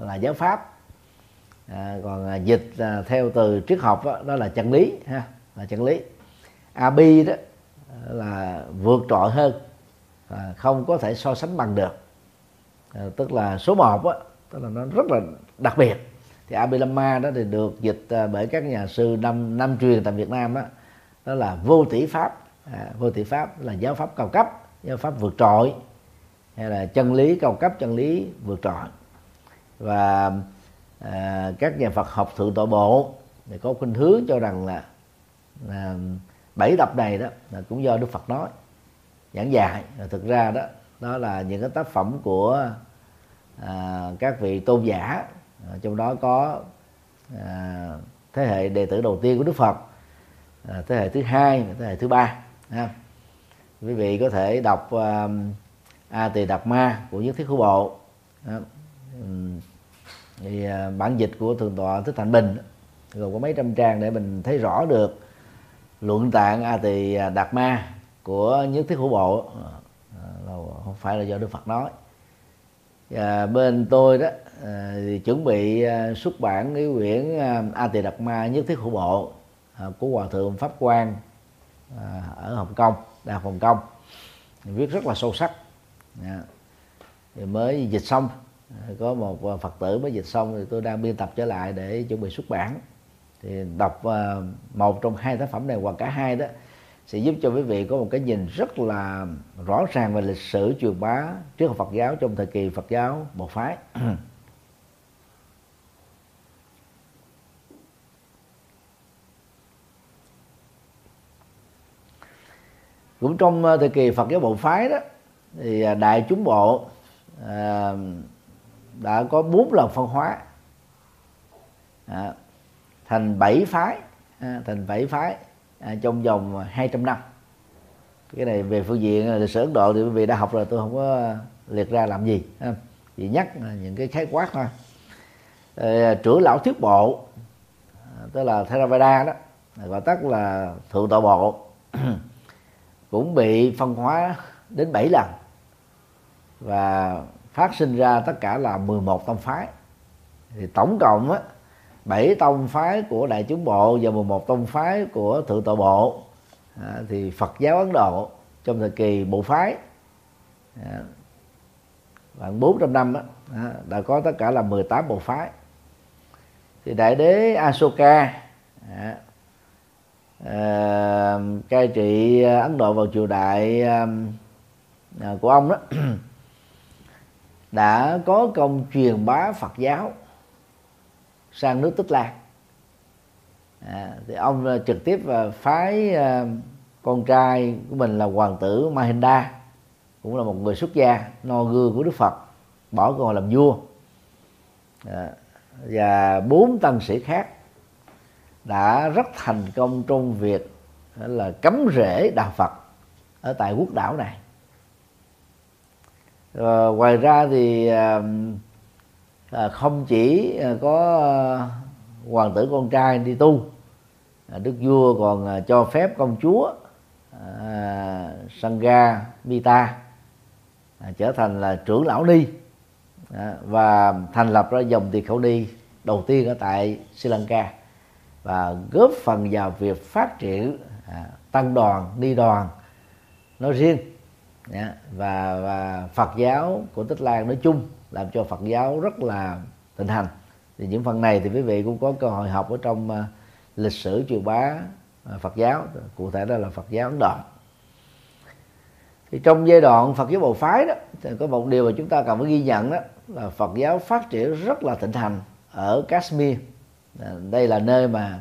là giáo pháp. À, còn à, dịch à, theo từ triết học đó, đó là chân lý ha là chân lý. Abi đó là vượt trội hơn à, không có thể so sánh bằng được. À, tức là số 1 á tức là nó rất là đặc biệt. Thì Abhidhamma đó thì được dịch ờ, bởi các nhà sư năm năm truyền tại Việt Nam đó đó là vô tỷ pháp. À, vô tỷ pháp là giáo pháp cao cấp giáo pháp vượt trội hay là chân lý cao cấp chân lý vượt trội. Và à, các nhà Phật học thượng tọa bộ thì có khuynh hướng cho rằng là, à, bảy tập này đó là cũng do Đức Phật nói giảng dạy. Thực ra đó đó là những cái tác phẩm của à, các vị tôn giả. Trong đó có à, thế hệ đệ tử đầu tiên của Đức Phật à, thế hệ thứ hai và thế hệ thứ ba ha. quý vị có thể đọc à, a tỳ đạt ma của nhất thiết khu bộ à, thì à, bản dịch của thượng tọa thích thành bình gồm có mấy trăm trang để mình thấy rõ được luận tạng à, a tỳ à, đạt ma của nhất thiết hữu bộ à, là không phải là do đức phật nói. Và bên tôi đó thì chuẩn bị xuất bản cái quyển a tỳ đạt ma nhất thiết hữu bộ của hòa thượng pháp Quang ở hồng kông, đại học hồng kông. Viết rất là sâu sắc. Dạ. Thì mới dịch xong có một phật tử mới dịch xong thì tôi đang biên tập trở lại để chuẩn bị xuất bản thì đọc ờ, một trong hai tác phẩm này hoặc cả hai đó sẽ giúp cho quý vị có một cái nhìn rất là rõ ràng về lịch sử truyền bá trước học Phật giáo trong thời kỳ Phật giáo một phái. Cũng trong ờ, thời kỳ Phật giáo bộ phái đó thì ờ, đại chúng bộ à, đã có bốn lần phân hóa. À, thành bảy phái à, thành bảy phái à, trong vòng 200 năm cái này về phương diện à, lịch sử Ấn Độ thì quý vị đã học rồi tôi không có à, liệt ra làm gì ha. chỉ nhắc những cái khái quát thôi à, trưởng lão thuyết bộ tức là Theravada đó gọi tắt là thượng tọa bộ cũng bị phân hóa đến 7 lần và phát sinh ra tất cả là 11 tông phái thì tổng cộng á, bảy tông phái của đại chúng bộ và 11 tông phái của thượng tọa bộ. À, thì Phật giáo Ấn Độ trong thời kỳ bộ phái à, khoảng 400 năm á, à, đã có tất cả là 18 bộ phái. Thì đại đế Asoka à, à, cai trị Ấn Độ vào triều đại à, của ông đó đã có công truyền bá Phật giáo sang nước Tích Lan. À, thì ông à, trực tiếp à, phái à, con trai của mình là hoàng tử Mahinda cũng là một người xuất gia no gương của Đức Phật bỏ cơ hội làm vua. À, và bốn tăng sĩ khác đã rất thành công trong việc là cấm rễ đạo Phật ở tại quốc đảo này. À, ngoài ra thì à, không chỉ à, có à, hoàng tử con trai đi tu à, đức vua còn cho phép công chúa à, Sangha Mita à, trở thành là trưởng lão ni à, và thành lập ra dòng tỳ khẩu ni đầu tiên ở tại Sri Lanka và góp phần vào việc phát triển à, tăng đoàn ni đoàn nói riêng và và Phật giáo của Tích Lan nói chung làm cho Phật giáo rất là thịnh hành. Thì những phần này thì quý vị cũng có cơ hội học ở trong uh, lịch sử truyền bá uh, Phật giáo. Cụ thể đó là Phật giáo Ấn Độ. Thì trong giai đoạn Phật giáo bộ phái đó thì có một điều mà chúng ta cần phải ghi nhận đó là Phật giáo phát triển rất là thịnh hành ở Kashmir. À, đây là nơi mà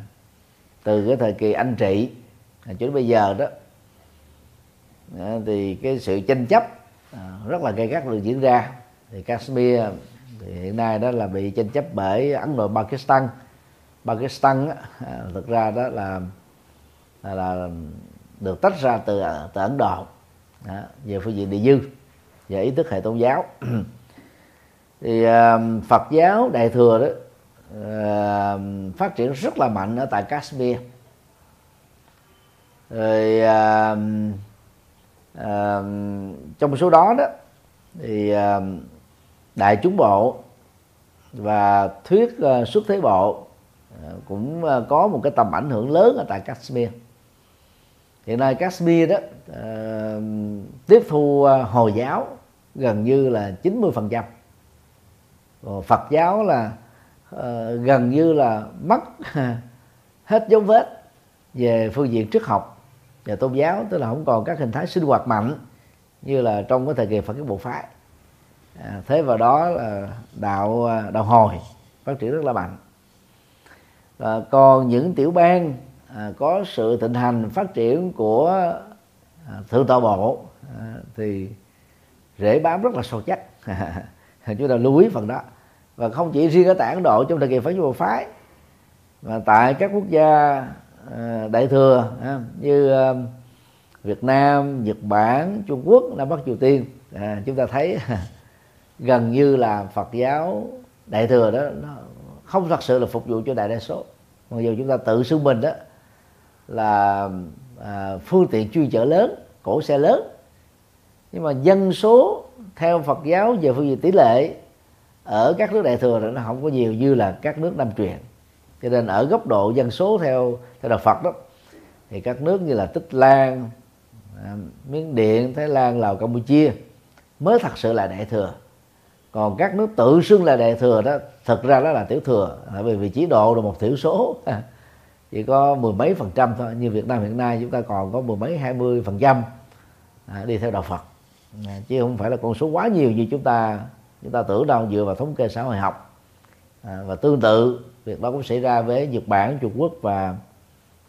từ cái thời kỳ anh trị cho đến bây giờ đó thì cái sự tranh chấp rất là gay gắt được diễn ra thì Kashmir thì hiện nay đó là bị tranh chấp bởi Ấn Độ Pakistan. Pakistan á, à, thực ra đó là là, là được tách ra từ à, từ Ấn Độ. Đó, về phương diện địa dư và ý thức hệ tôn giáo. Thì uh, Phật giáo đại thừa đó uh, phát triển rất là mạnh ở tại Kashmir. Rồi uh, uh, trong số đó đó thì uh, đại chúng bộ và thuyết ờ, xuất thế bộ ờ, cũng ờ, có một cái tầm ảnh hưởng lớn ở tại Kashmir. Hiện nay Kashmir đó uh, tiếp thu hồi giáo gần như là 90 phần trăm. Phật giáo là uh, gần như là mất hết dấu vết về phương diện triết học và tôn giáo tức là không còn các hình thái sinh hoạt mạnh như là trong cái thời kỳ Phật giáo bộ phái à, thế vào đó là đạo à, đạo hồi phát triển rất là mạnh. Và còn những tiểu bang à, có sự thịnh hành phát triển của à, thượng tọa bộ à, thì rễ bám rất là sâu chắc chúng ta lưu ý phần đó. Và không chỉ riêng ở tại Ấn Độ trong thời kỳ phái bộ phái mà tại các quốc gia à, đại thừa à, như à, Việt Nam, Nhật Bản, Trung Quốc, Nam Bắc Triều Tiên. À, chúng ta thấy gần như là Phật giáo đại thừa đó nó không thật sự là phục vụ cho đại đa số. Mặc dù chúng ta tự xưng mình đó là à, phương tiện chuyên chở lớn cổ xe lớn. Nhưng mà dân số theo Phật giáo về phương diện tỷ lệ ở các nước đại thừa nó không có nhiều như là các nước nam truyền. Cho nên ở góc độ dân số theo theo đạo Phật đó thì các nước như là Tích Lan à, Miến Điện Thái Lan Lào Campuchia mới thật sự là đại thừa còn các nước tự xưng là đại thừa đó thực ra đó là tiểu thừa tại vì vị trí độ là một thiểu số. Chỉ có mười mấy phần trăm thôi như Việt Nam hiện nay chúng ta còn có mười mấy hai mươi phần trăm à, đi theo đạo Phật. À, chứ không phải là con số quá nhiều như chúng ta chúng ta tưởng đâu dựa vào thống kê xã hội học. À, và tương tự việc đó cũng xảy ra với Nhật Bản Trung Quốc và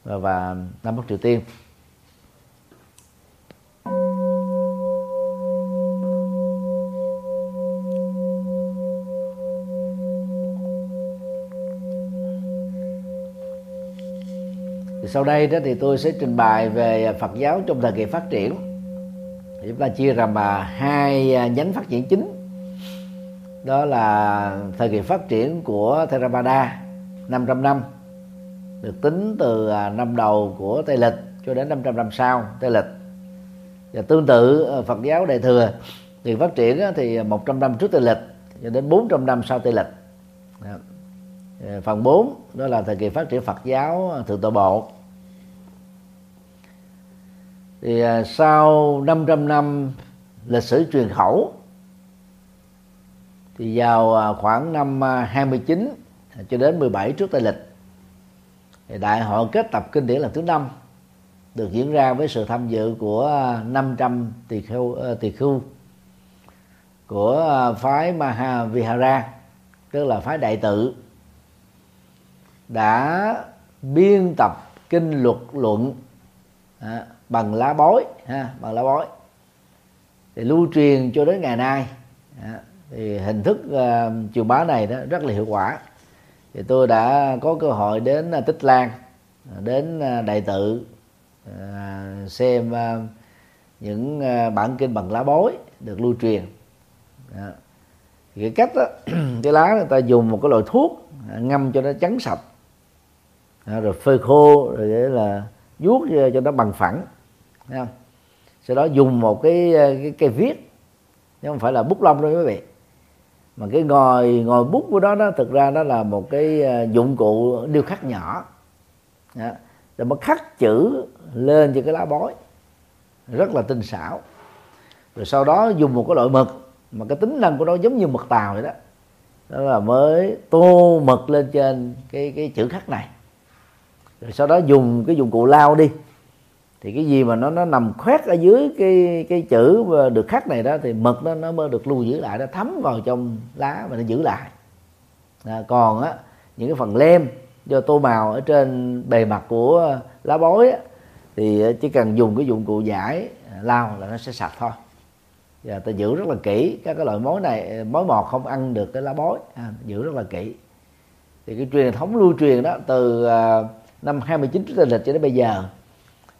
và, và Nam Bắc Triều Tiên. Sau đây đó thì tôi sẽ trình bày về Phật giáo trong thời kỳ phát triển. Thì chúng ta chia ra mà hai à, nhánh phát triển chính. Đó là thời kỳ phát triển của Theravada 500 năm, được tính từ à, năm đầu của Tây lịch cho đến 500 năm sau Tây lịch. Và tương tự à, Phật giáo Đại thừa, thì phát triển thì 100 năm trước Tây lịch cho đến 400 năm sau Tây lịch. Phần 4 đó là thời kỳ phát triển Phật giáo thượng tọa bộ thì à, sau 500 năm lịch sử truyền khẩu, thì vào à, khoảng năm à, 29 cho đến 17 trước Tây lịch, thì đại hội kết tập kinh điển lần thứ năm được diễn ra với sự tham dự của 500 tỳ khưu ờ, tỳ khưu của phái Mahavihara, tức là phái đại tự, đã biên tập kinh luật luận bằng lá bói ha, bằng lá bói. Thì lưu truyền cho đến ngày nay ha, thì hình thức uh, truyền bá này đó rất là hiệu quả. Thì tôi đã có cơ hội đến uh, tích lan ờ, đến uh, đại tự uh, xem uh, những uh, bản kinh bằng lá bói được lưu truyền. Đó. thì cái cách đó, cái lá người ta dùng một cái loại thuốc ngâm cho nó trắng sạch. Rồi phơi khô rồi để là vuốt cho nó bằng phẳng. Thấy không? sau đó dùng một cái ờ, cái cây viết, chứ không phải là bút lông đâu quý vị. Mà cái ngòi ngòi bút của đó đó thực ra đó là một cái ờ, dụng cụ điêu khắc nhỏ. Đó. rồi mới khắc chữ lên trên cái lá bói. Rất là tinh xảo. Rồi sau đó dùng một cái loại mực, mà cái tính năng của nó giống như mực tàu vậy đó. Đó là mới tô mực lên trên cái cái chữ khắc này. Rồi sau đó dùng cái dụng cụ lao đi thì cái gì mà nó nó nằm khoét ở dưới cái cái chữ được khắc này đó thì mực nó nó mới được lưu giữ lại nó thấm vào trong lá và nó giữ lại. À, còn á những cái phần lem do tô màu ở trên bề mặt của lá bói á, thì chỉ cần dùng cái dụng cụ giải à, lao là nó sẽ sạch thôi. Và ta giữ rất là kỹ các cái loại mối này mối mọt không ăn được cái lá bói à, giữ rất là kỹ. Thì cái truyền thống lưu truyền đó từ à, năm 29 trước lịch cho đến bây giờ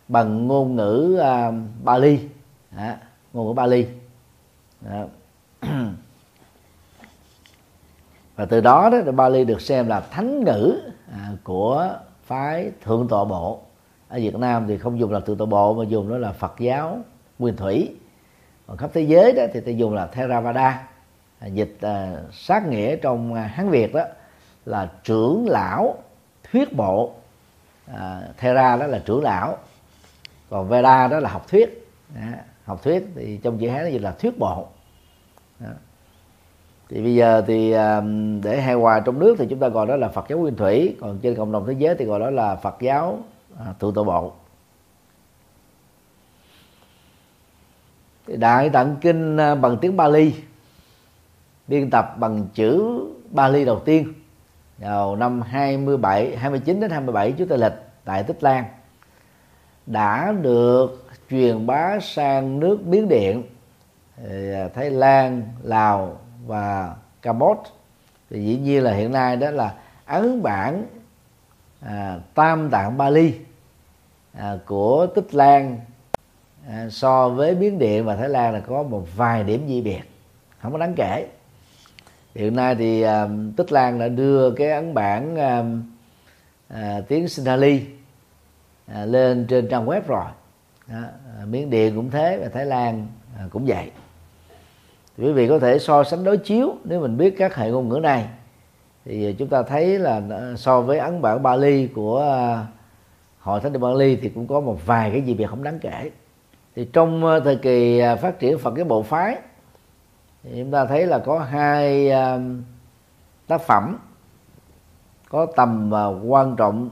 bằng ngôn ngữ uh, Bali. À, ngôn ngữ Bali. À. và từ đó đó Bali được xem là thánh ngữ à, của phái thượng tọa bộ. Ở Việt Nam thì không dùng là thượng tọa bộ mà dùng đó là Phật giáo nguyên thủy. Còn khắp thế giới đó thì ta dùng là Theravada. À, dịch à, sát nghĩa trong à, Hán Việt đó là trưởng lão thuyết bộ. À, Thera đó là trưởng lão còn Veda đó là học thuyết. À, học thuyết thì trong chữ Hán nó là thuyết bộ. Đó. thì bây giờ thì um, để hài hòa trong nước thì chúng ta gọi đó là Phật giáo nguyên thủy còn trên cộng đồng thế giới thì gọi đó là Phật giáo à, tự tổ bộ. Thì đại tạng kinh à, bằng tiếng Bali biên tập bằng chữ Bali đầu tiên vào năm 27 29 đến 27 trước Tây lịch tại Tích Lan đã được truyền bá sang nước Biến Điện à, Thái Lan Lào và Campuchia. Thì dĩ nhiên là hiện nay đó là ấn bản à, tam tạng Bali à, của Tích Lan. À, so với Biến Điện và Thái Lan là có một vài điểm dị biệt không có đáng kể. Hiện nay thì à, Tích Lan đã đưa cái ấn bản à, à, tiếng Sinhali à, lên trên trang web rồi. À, Miến Điện cũng thế và Thái Lan à, cũng vậy. Quý vị có thể so sánh đối chiếu nếu mình biết các hệ ngôn ngữ này. Thì à, chúng ta thấy là à, so với ấn bản Bali của à, hội thánh địa Bali thì cũng có một vài cái gì việc không đáng kể. Thì trong à, thời kỳ à, phát triển Phật cái bộ phái thì chúng ta thấy là có hai tác phẩm có tầm và quan trọng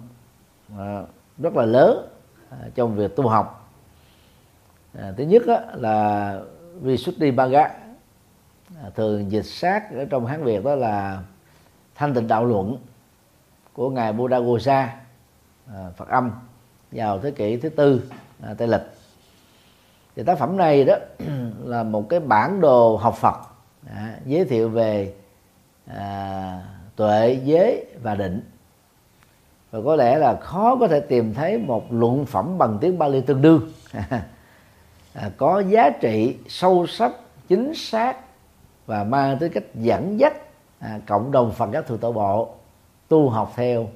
rất là lớn à, trong việc tu học. À, thứ nhất là Visuddhimagga à, thường dịch sát ở trong hán việt đó là thanh tịnh đạo luận của ngài Buddha Gosa Phật âm vào thế kỷ thứ tư Tây lịch. Thì tác phẩm này đó là một cái bản đồ học Phật à, giới thiệu về à, tuệ giới và định và có lẽ là khó có thể tìm thấy một luận phẩm bằng tiếng Bali tương đương. À, có giá trị sâu sắc chính xác và mang tới cách dẫn dắt à, cộng đồng Phật giáo thượng tổ bộ tu học theo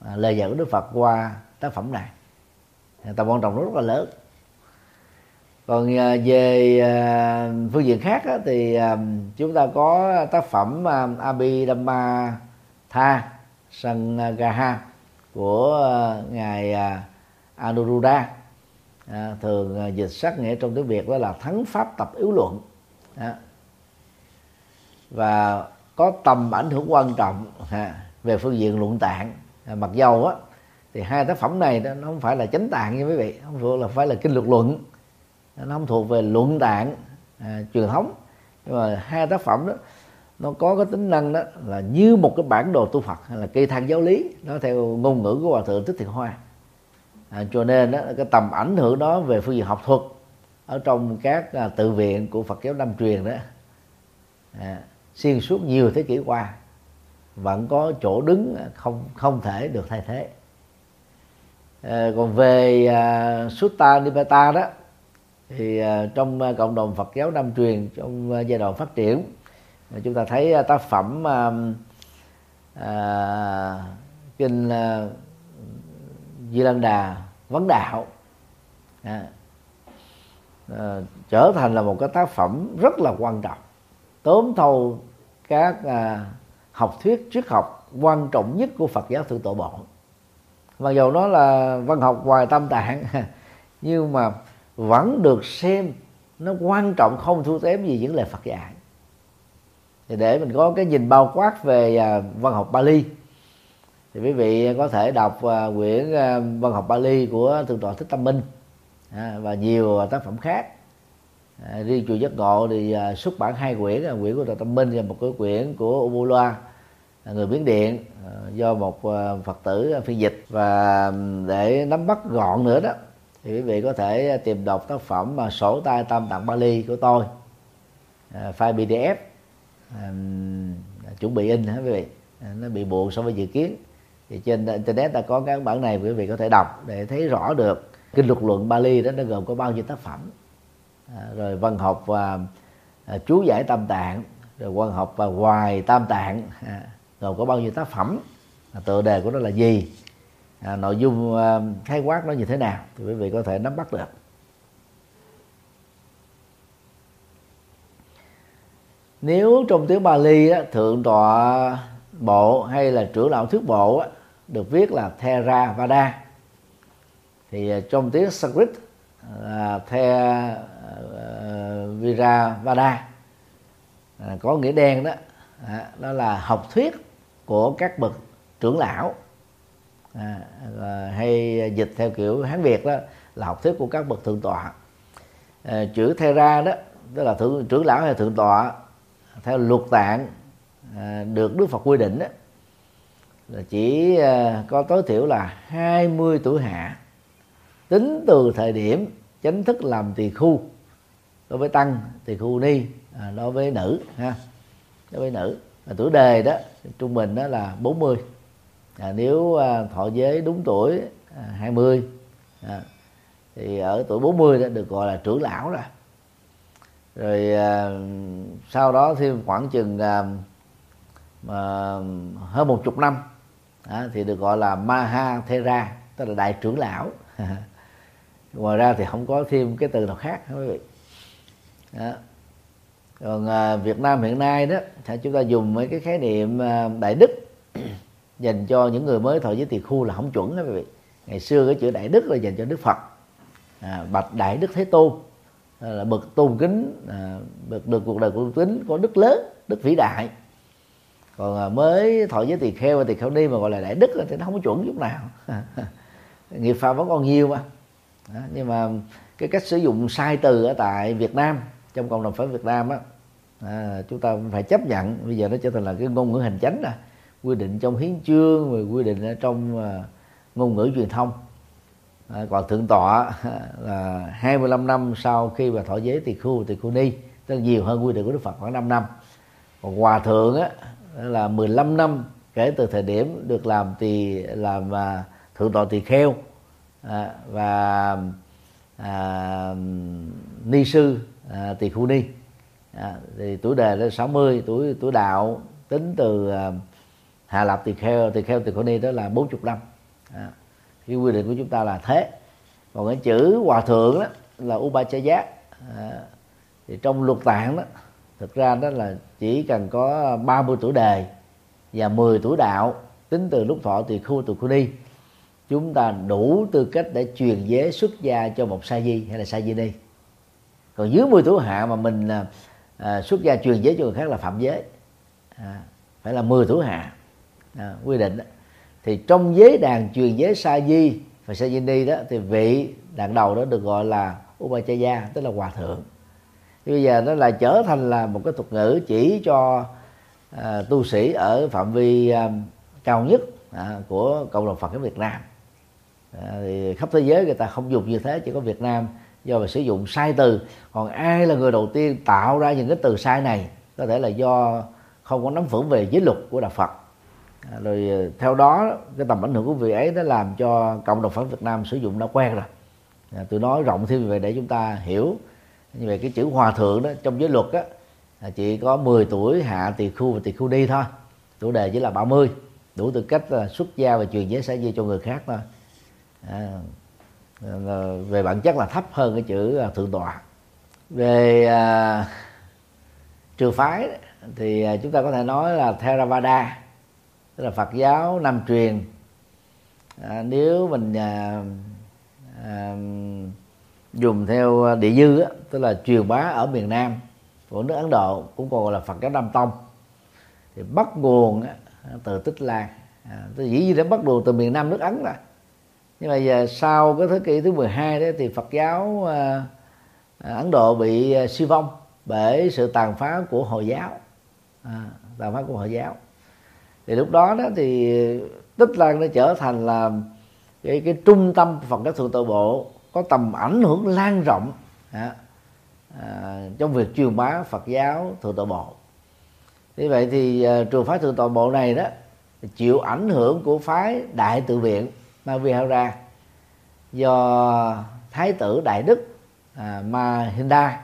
à, lời dạy của Đức Phật qua tác phẩm này. À, tầm quan trọng rất là lớn. Còn à, về à, phương diện khác á, thì à, chúng ta có tác phẩm à, Abhidhamma Tha Sangaha của ờ, ngài ờ, Anuruddha. À, thường dịch sắc nghĩa trong tiếng Việt đó là thắng pháp tập yếu luận. À, và có tầm ảnh hưởng quan trọng à, về phương diện luận tạng. À, mặc dầu á thì hai tác phẩm này đó, nó không phải là chánh tạng như quý vị không phải là phải là kinh luật luận. Nó không thuộc về luận tạng à, truyền thống. Nhưng mà hai tác phẩm đó nó có cái tính năng đó là như một cái bản đồ tu Phật hay là cây thang giáo lý. Nó theo ngôn ngữ của hòa thượng Thích Thiện Hoa. À, cho nên đó, cái tầm ảnh hưởng đó về phương diện học thuật ở trong các à, tự viện của Phật giáo Nam truyền đó. À, xuyên suốt nhiều thế kỷ qua vẫn có chỗ đứng không không thể được thay thế. À, còn về à, Sutta Nipata đó thì à, trong à, cộng đồng Phật giáo Nam truyền trong à, giai đoạn phát triển chúng ta thấy à, tác phẩm à, à, kinh à, Di Lăng Đà vấn đạo. À, à, trở thành là một cái tác phẩm rất là quan trọng. Tóm thâu các à, học thuyết triết học quan trọng nhất của Phật giáo thượng tổ bộ. Mặc dù nó là văn học ngoài tâm tạng nhưng mà vẫn được xem nó quan trọng không thua kém gì những lời Phật dạy thì để mình có cái nhìn bao quát về à, văn học Bali. Thì quý vị có thể đọc à, quyển à, văn học Bali của thượng tọa Thích Tâm Minh và nhiều tác phẩm khác. À, riêng chùa giác ngộ thì à, xuất bản hai quyển là quyển của thượng tâm minh và một cái quyển của Ubula người miến điện à, do một à, phật tử phiên dịch. Và để nắm bắt gọn nữa đó thì quý vị có thể tìm đọc tác phẩm mà sổ tay tam tạng Bali của tôi à, file PDF à, chuẩn bị in hả quý vị? Ờ, nó bị buồn so với dự kiến. Thì trên internet ta có các bản này quý vị có thể đọc để thấy rõ được. Kinh luật luận Bali đó nó gồm có bao nhiêu tác phẩm? À, rồi văn học và à, chú giải tam tạng rồi văn học và hoài tam tạng à, gồm có bao nhiêu tác phẩm? À, tựa đề của nó là gì? À, nội dung à, khái quát nó như thế nào thì quý vị có thể nắm bắt được. Nếu trong tiếng Bali á, thượng tọa bộ hay là trưởng lão thuyết bộ á, được viết là Theravada. Thì à, trong tiếng Sanskrit là The uh, à, có nghĩa đen đó. À, đó là học thuyết của các bậc trưởng lão. À, hay dịch theo kiểu hán việt đó là học thuyết của các bậc thượng tọa. À, chữ Thera đó tức là thượng, trưởng lão hay thượng tọa theo luật tạng à, được Đức Phật quy định đó là chỉ à, có tối thiểu là 20 tuổi hạ. Tính từ thời điểm chính thức làm tỳ khu đối với tăng tỳ khu ni à, đối với nữ ha đối với nữ. Và tuổi đề đó trung bình đó là 40 à, nếu à, thọ giới đúng tuổi à, 20 à, thì ở tuổi 40 đó được gọi là trưởng lão rồi rồi à, sau đó thêm khoảng chừng à, à, hơn một chục năm à, thì được gọi là Maha Thera tức là đại trưởng lão. Ngoài ra thì không có thêm cái từ nào khác quý vị. Đó. còn à, Việt Nam hiện nay đó thì chúng ta dùng mấy cái khái niệm à, đại đức dành cho những người mới thọ giới tỳ khu là không chuẩn đó quý vị. Ngày xưa cái chữ đại đức là dành cho Đức Phật. À, bạch đại đức thế tôn. Ờ, là bậc tôn kính à, bậc được cuộc đời của kính, có đức lớn đức vĩ đại. Còn à, mới thọ giới tỳ kheo và tỳ kheo ni mà gọi là đại đức thì nó không có chuẩn chút nào. Nghiệp phạm vẫn còn nhiều mà. Đó, nhưng mà cái cách sử dụng sai từ ở tại Việt Nam trong cộng đồng Phật Việt Nam á à, chúng ta phải chấp nhận. Bây giờ nó trở thành là cái ngôn ngữ hành chánh à quy định trong hiến chương rồi quy định ở trong uh, ngôn ngữ truyền thông. Ờ, còn thượng tọa là 25 năm sau khi mà thọ giới tỳ khu tỳ khu ni tức là nhiều hơn quy định của Đức Phật khoảng 5 năm. Còn hòa thượng á là 15 năm kể từ thời điểm được làm tỳ làm à, thượng tọa tỳ kheo à, và à, ni sư à, tỳ khu ni. À, thì tuổi đời là 60 tuổi tuổi đạo tính từ à, Hà lập tỳ kheo tỳ kheo tỳ khu ni đó là 40 năm. À, cái quy định của chúng ta là thế. Còn cái chữ hòa thượng đó là upachaya. À, thì trong luật tạng đó thực ra đó là chỉ cần có 30 tuổi đề và 10 tuổi đạo tính từ lúc thọ tỳ khu tỳ khu ni chúng ta đủ tư cách để truyền giới xuất gia cho một sa di hay là sa di ni. Còn dưới 10 tuổi hạ mà mình à, à, xuất gia truyền giới cho người khác là phạm giới à, phải là 10 tuổi hạ. À, quy định đó thì trong giới đàn truyền giới sa di và sa di ni đó thì vị đàn đầu đó được gọi là upachaya tức là hòa thượng. Thì bây giờ nó là trở thành là một cái thuật ngữ chỉ cho à, tu sĩ ở phạm vi à, cao nhất à, của cộng đồng Phật ở Việt Nam. À, thì khắp thế giới người ta không dùng như thế chỉ có Việt Nam do mà sử dụng sai từ. Còn ai là người đầu tiên tạo ra những cái từ sai này? Có thể là do không có nắm vững về giới luật của đạo Phật. À, rồi ờ, theo đó cái tầm ảnh hưởng của vị ấy đã làm cho cộng đồng Phật Việt Nam sử dụng đã quen rồi. À, tôi nói rộng thêm về để chúng ta hiểu. Như vậy cái chữ hòa thượng đó trong giới luật á chỉ có 10 tuổi hạ tỳ khu và tỳ khu đi thôi. Tuổi đề chỉ là 30 đủ tư cách là xuất gia và truyền giới xã di cho người khác thôi. À, về bản chất là thấp hơn cái chữ à, thượng tọa. Về à, trừ phái thì à, chúng ta có thể nói là Theravada tức là Phật giáo nam truyền. À, nếu mình à, à, dùng theo địa dư á, tức là truyền bá ở miền Nam của nước Ấn Độ cũng còn gọi là Phật giáo Nam Tông. Thì bắt nguồn á, từ Tích Lan. À, dĩ nhiên đã bắt nguồn từ miền Nam nước Ấn rồi. Nhưng mà giờ sau cái thế kỷ thứ 12 đó thì Phật giáo à, à Ấn Độ bị à, suy vong bởi sự tàn phá của Hồi giáo. À, tàn phá của Hồi giáo thì lúc đó đó thì Tích Lan nó trở thành là cái cái trung tâm Phật giáo thượng tọa bộ có tầm ảnh hưởng lan rộng à, à, trong việc truyền bá Phật giáo thượng tọa bộ. Như vậy thì à, trường phái thượng tọa bộ này đó chịu ảnh hưởng của phái đại tự viện Mavihara do thái tử đại đức à, Mahinda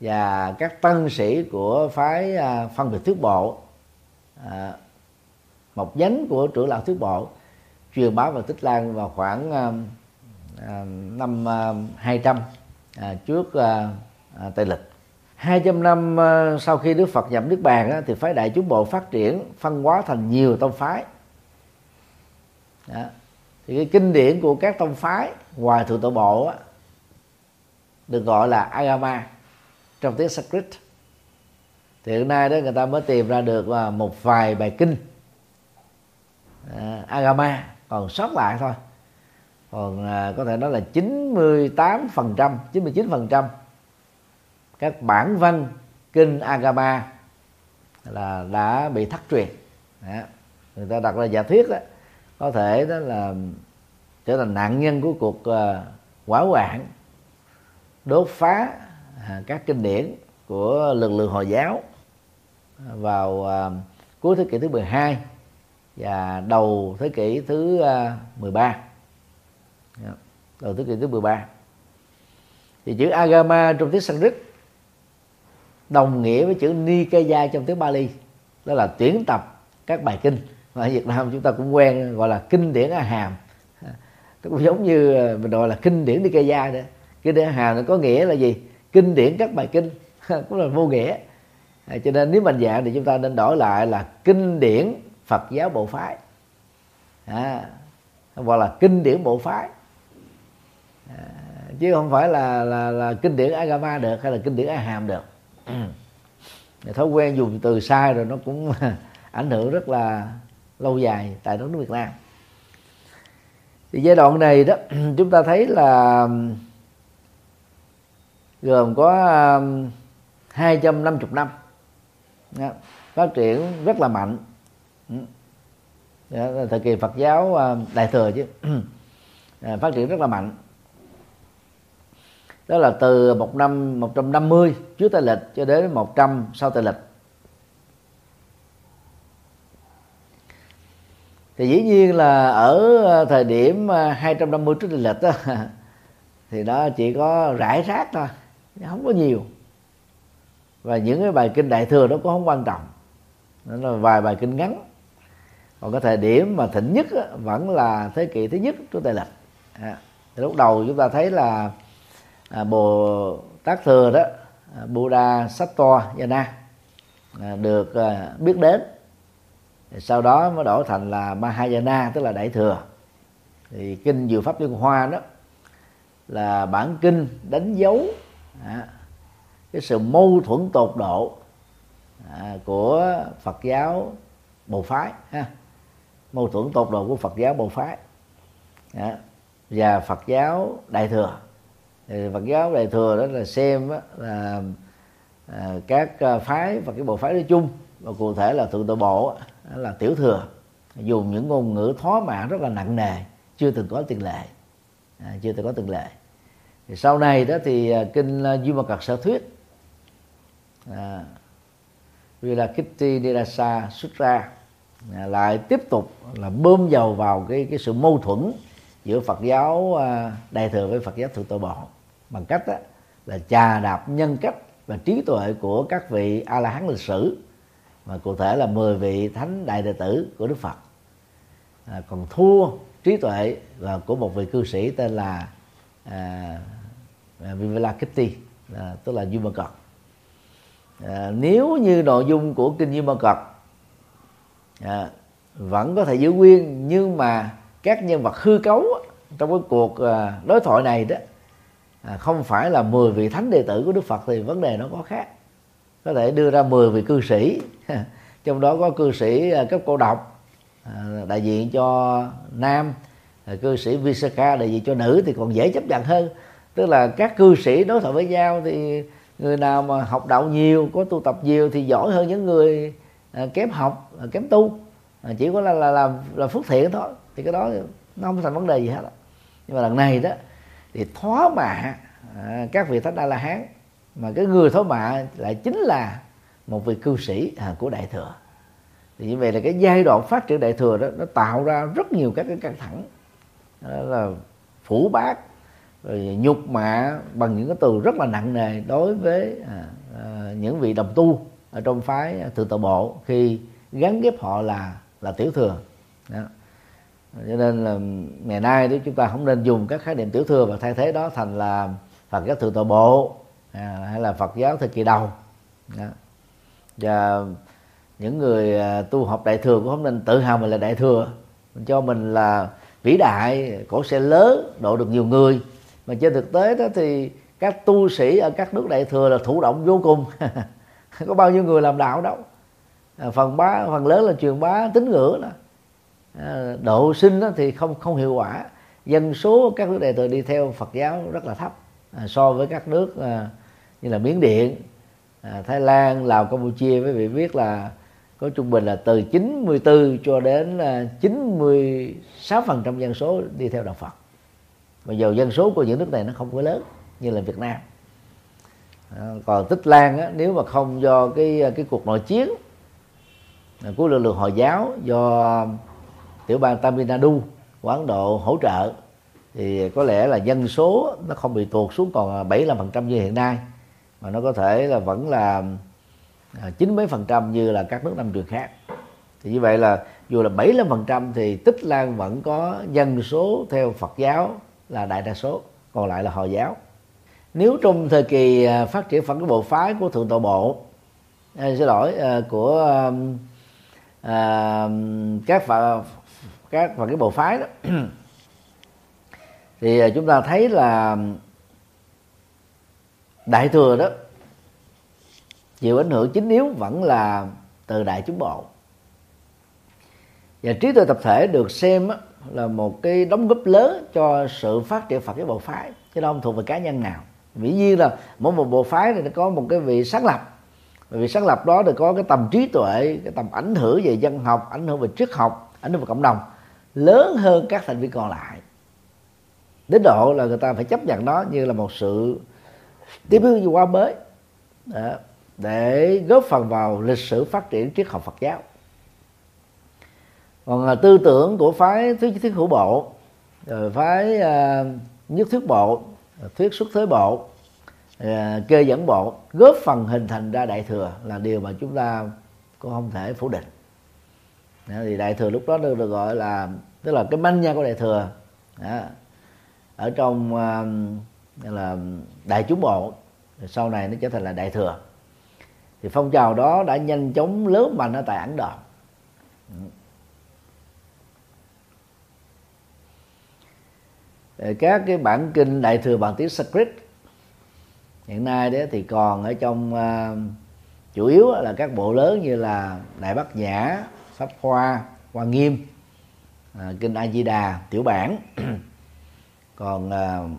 và các tăng sĩ của phái à, phân biệt thuyết bộ à, một nhánh của trưởng lão thuyết bộ truyền bá vào tích lan vào khoảng à, năm ờ, à, 200 à, trước à, à, tây lịch. 200 năm à, sau khi Đức Phật nhập Niết Bàn á, thì phái Đại chúng bộ phát triển phân hóa thành nhiều tông phái. Đó. thì cái kinh điển của các tông phái ngoài thượng tọa bộ á, được gọi là Agama trong tiếng Sanskrit. Thì hiện nay đó người ta mới tìm ra được một vài bài kinh uh, Agama còn sót lại thôi còn uh, có thể nói là 98 phần trăm 99 phần trăm các bản văn kinh Agama là đã bị thất truyền đó. người ta đặt ra giả thuyết đó có thể đó là trở thành nạn nhân của cuộc uh, hỏa hoạn đốt phá uh, các kinh điển của lực lượng hồi giáo vào uh, cuối thế kỷ thứ 12 và đầu thế kỷ thứ ờ, 13 dạ. đầu thế kỷ thứ 13 thì chữ agama trong tiếng Sanskrit đồng nghĩa với chữ Nikaya trong tiếng Bali. Đó là tuyển tập các bài kinh. Mà ở Việt Nam chúng ta cũng quen gọi là kinh điển A Hàm nó cũng giống như ờ, mình gọi là kinh điển Nikaya đó. Kinh điển A Hàm nó có nghĩa là gì? Kinh điển các bài kinh. Cũng là vô nghĩa. À, cho nên nếu mình dạng thì chúng ta nên đổi lại là kinh điển Phật giáo bộ phái. À, hoặc là kinh điển bộ phái. À, chứ không phải là là là kinh điển Agama được hay là kinh điển A Hàm được ừ. thói quen dùng từ sai rồi nó cũng ảnh hưởng rất là lâu dài tại đất nước Việt Nam. Thì giai đoạn này đó chúng ta thấy là gồm có um, 250 năm phát triển rất là mạnh. Ừ. Dạ, thời kỳ Phật giáo à, đại thừa chứ. À, phát triển rất là mạnh. Đó là từ một năm 150 trước Tây lịch cho đến 100 sau Tây lịch. Thì dĩ nhiên là ở à, thời điểm 250 trước Tây lịch đó, thì nó chỉ có rải rác thôi không có nhiều. Và những cái bài kinh đại thừa nó cũng không quan trọng. Nó là vài bài kinh ngắn còn cái thời điểm mà thịnh nhất á, vẫn là thế kỷ thứ nhất của tây lịch à, thì lúc đầu chúng ta thấy là à, bồ tát thừa đó à, buddha To yana à, được à, biết đến. Sau đó mới đổi thành là mahayana tức là đại thừa. Thì kinh diệu pháp liên hoa đó là bản kinh đánh dấu à, cái sự mâu thuẫn tột độ à, của Phật giáo Bồ phái ha mâu thuẫn tột độ của Phật giáo Bồ phái. Và Phật giáo Đại thừa. Thì Phật giáo Đại thừa đó là xem đó là à, các à, phái và cái bộ phái nói chung và cụ thể là thượng tọa bộ là tiểu thừa dùng những ngôn ngữ thóa mạ rất là nặng nề chưa từng có tiền lệ. À, chưa từng có tiền lệ. Thì sau này đó thì à, kinh à, duy ma cật sở thuyết à, Vilakitti Nirasa Sutra ra lại tiếp tục là bơm dầu vào cái cái sự mâu thuẫn giữa Phật giáo à, đại thừa với Phật giáo thượng tọa bộ bằng cách đó, là chà đạp nhân cách và trí tuệ của các vị a la hán lịch sử mà cụ thể là 10 vị thánh đại đệ tử của Đức Phật. À, còn thua trí tuệ và của một vị cư sĩ tên là à, Vivalakitty à, tức là Duy Mơ Cật à, nếu như nội dung của kinh Duy Mơ Cật à, vẫn có thể giữ nguyên nhưng mà các nhân vật hư cấu trong cái cuộc à, đối thoại này đó à, không phải là 10 vị thánh đệ tử của Đức Phật thì vấn đề nó có khác. Có thể đưa ra 10 vị cư sĩ trong đó có cư sĩ à, cấp cô độc à, đại diện cho nam à, cư sĩ Visakha đại diện cho nữ thì còn dễ chấp nhận hơn. Tức là các cư sĩ đối thoại với nhau thì người nào mà học đạo nhiều có tu tập nhiều thì giỏi hơn những người Ờ, kém học ờ, kém tu. Ờ, chỉ có là là làm là phước thiện thôi. Thì cái đó nó không thành vấn đề gì hết nhưng mà lần này đó thì thóa mạ các vị thánh a la hán mà cái người thóa mạ lại chính là một vị cư sĩ à, của đại thừa. Thì như vậy là cái giai đoạn phát triển đại thừa đó nó tạo ra rất nhiều các cái căng thẳng. Đó là phủ bác rồi nhục mạ bằng những cái từ rất là nặng nề đối với à, à, những vị đồng tu ở trong phái thượng tọa bộ khi gắn ghép họ là là tiểu thừa. Đó. cho nên là ngày nay thì chúng ta không nên dùng các khái niệm tiểu thừa và thay thế đó thành là Phật giáo thượng tọa bộ à, hay là Phật giáo thời kỳ đầu. Đó. và những người à, tu học đại thừa cũng không nên tự hào mình là đại thừa. Mình cho mình là vĩ đại cổ xe lớn độ được nhiều người. Mà trên thực tế đó thì các tu sĩ ở các nước đại thừa là thụ động vô cùng. có bao nhiêu người làm đạo đâu à, phần bá phần lớn là truyền bá tín ngưỡng đó. À, độ sinh đó thì không không hiệu quả. Dân số các nước đệ tử đi theo Phật giáo rất là thấp. À, so với các nước à, như là Miến Điện à, Thái Lan Lào Campuchia. Với vị biết là có trung bình là từ 94 cho đến à, 96 phần trăm dân số đi theo đạo Phật. Mà dù dân số của những nước này nó không có lớn như là Việt Nam còn Tích Lan á, nếu mà không do cái cái cuộc nội chiến à, của lực lượng hồi giáo do tiểu bang Tamil Nadu của Ấn Độ hỗ trợ thì có lẽ là dân số nó không bị tuột xuống còn 75% như hiện nay mà nó có thể là vẫn là à, chín mấy phần trăm như là các nước nam truyền khác. Thì như vậy là dù là 75 phần trăm thì tích lan vẫn có dân số theo Phật giáo là đại đa số còn lại là hồi giáo nếu trong thời kỳ à, phát triển phật cái bộ phái của thượng tọa bộ à, xin lỗi à, của à, các phật các và cái bộ phái đó thì à, chúng ta thấy là đại thừa đó chịu ảnh hưởng chính yếu vẫn là từ đại chúng bộ. Và trí tuệ tập thể được xem là một cái đóng góp lớn cho sự phát triển Phật cái bộ phái chứ đâu không thuộc về cá nhân nào dĩ nhiên là mỗi một bộ phái này nó có một cái vị sáng lập. Vị sáng lập đó thì có cái tầm trí tuệ cái tầm ảnh hưởng về dân học ảnh hưởng về triết học ảnh hưởng về cộng đồng. Lớn hơn các thành viên còn lại. Đến độ là người ta phải chấp nhận nó như là một sự tiếp bước qua mới. Đó, để góp phần vào lịch sử phát triển triết học Phật giáo. Còn à, tư tưởng của phái thuyết thuyết hữu bộ rồi phái uh, nhất thuyết bộ thuyết xuất thế bộ à, kê dẫn bộ góp phần hình thành ra đại thừa là điều mà chúng ta cũng không thể phủ định thì đại thừa lúc đó được, được gọi là tức là cái manh nha của đại thừa đó. ở trong uh, là đại chúng bộ sau này nó trở thành là đại thừa thì phong trào đó đã nhanh chóng lớn mạnh ở tại ấn độ các cái bản kinh đại thừa bằng tiếng Sanskrit. Hiện nay đấy thì còn ở trong uh, chủ yếu là các bộ lớn như là đại bát nhã pháp hoa hoa nghiêm uh, kinh a di đà tiểu bản. Còn uh,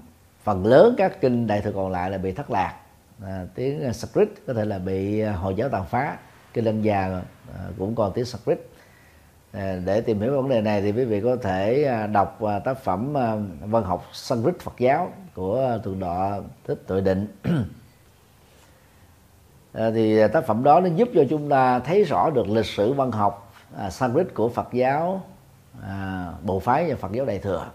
phần lớn các kinh đại thừa còn lại là bị thất lạc. À, tiếng Sanskrit có thể là bị hồi giáo tàn phá. Kinh lân già à, cũng còn tiếng Sanskrit. À, để tìm hiểu vấn đề này thì quý vị có thể à, đọc à, tác phẩm văn học Sanskrit Phật giáo của thượng đọ thích tuệ định. Thì tác phẩm đó nó giúp cho chúng ta thấy rõ được lịch sử văn học Sanskrit của Phật giáo bộ phái và Phật giáo Đại thừa,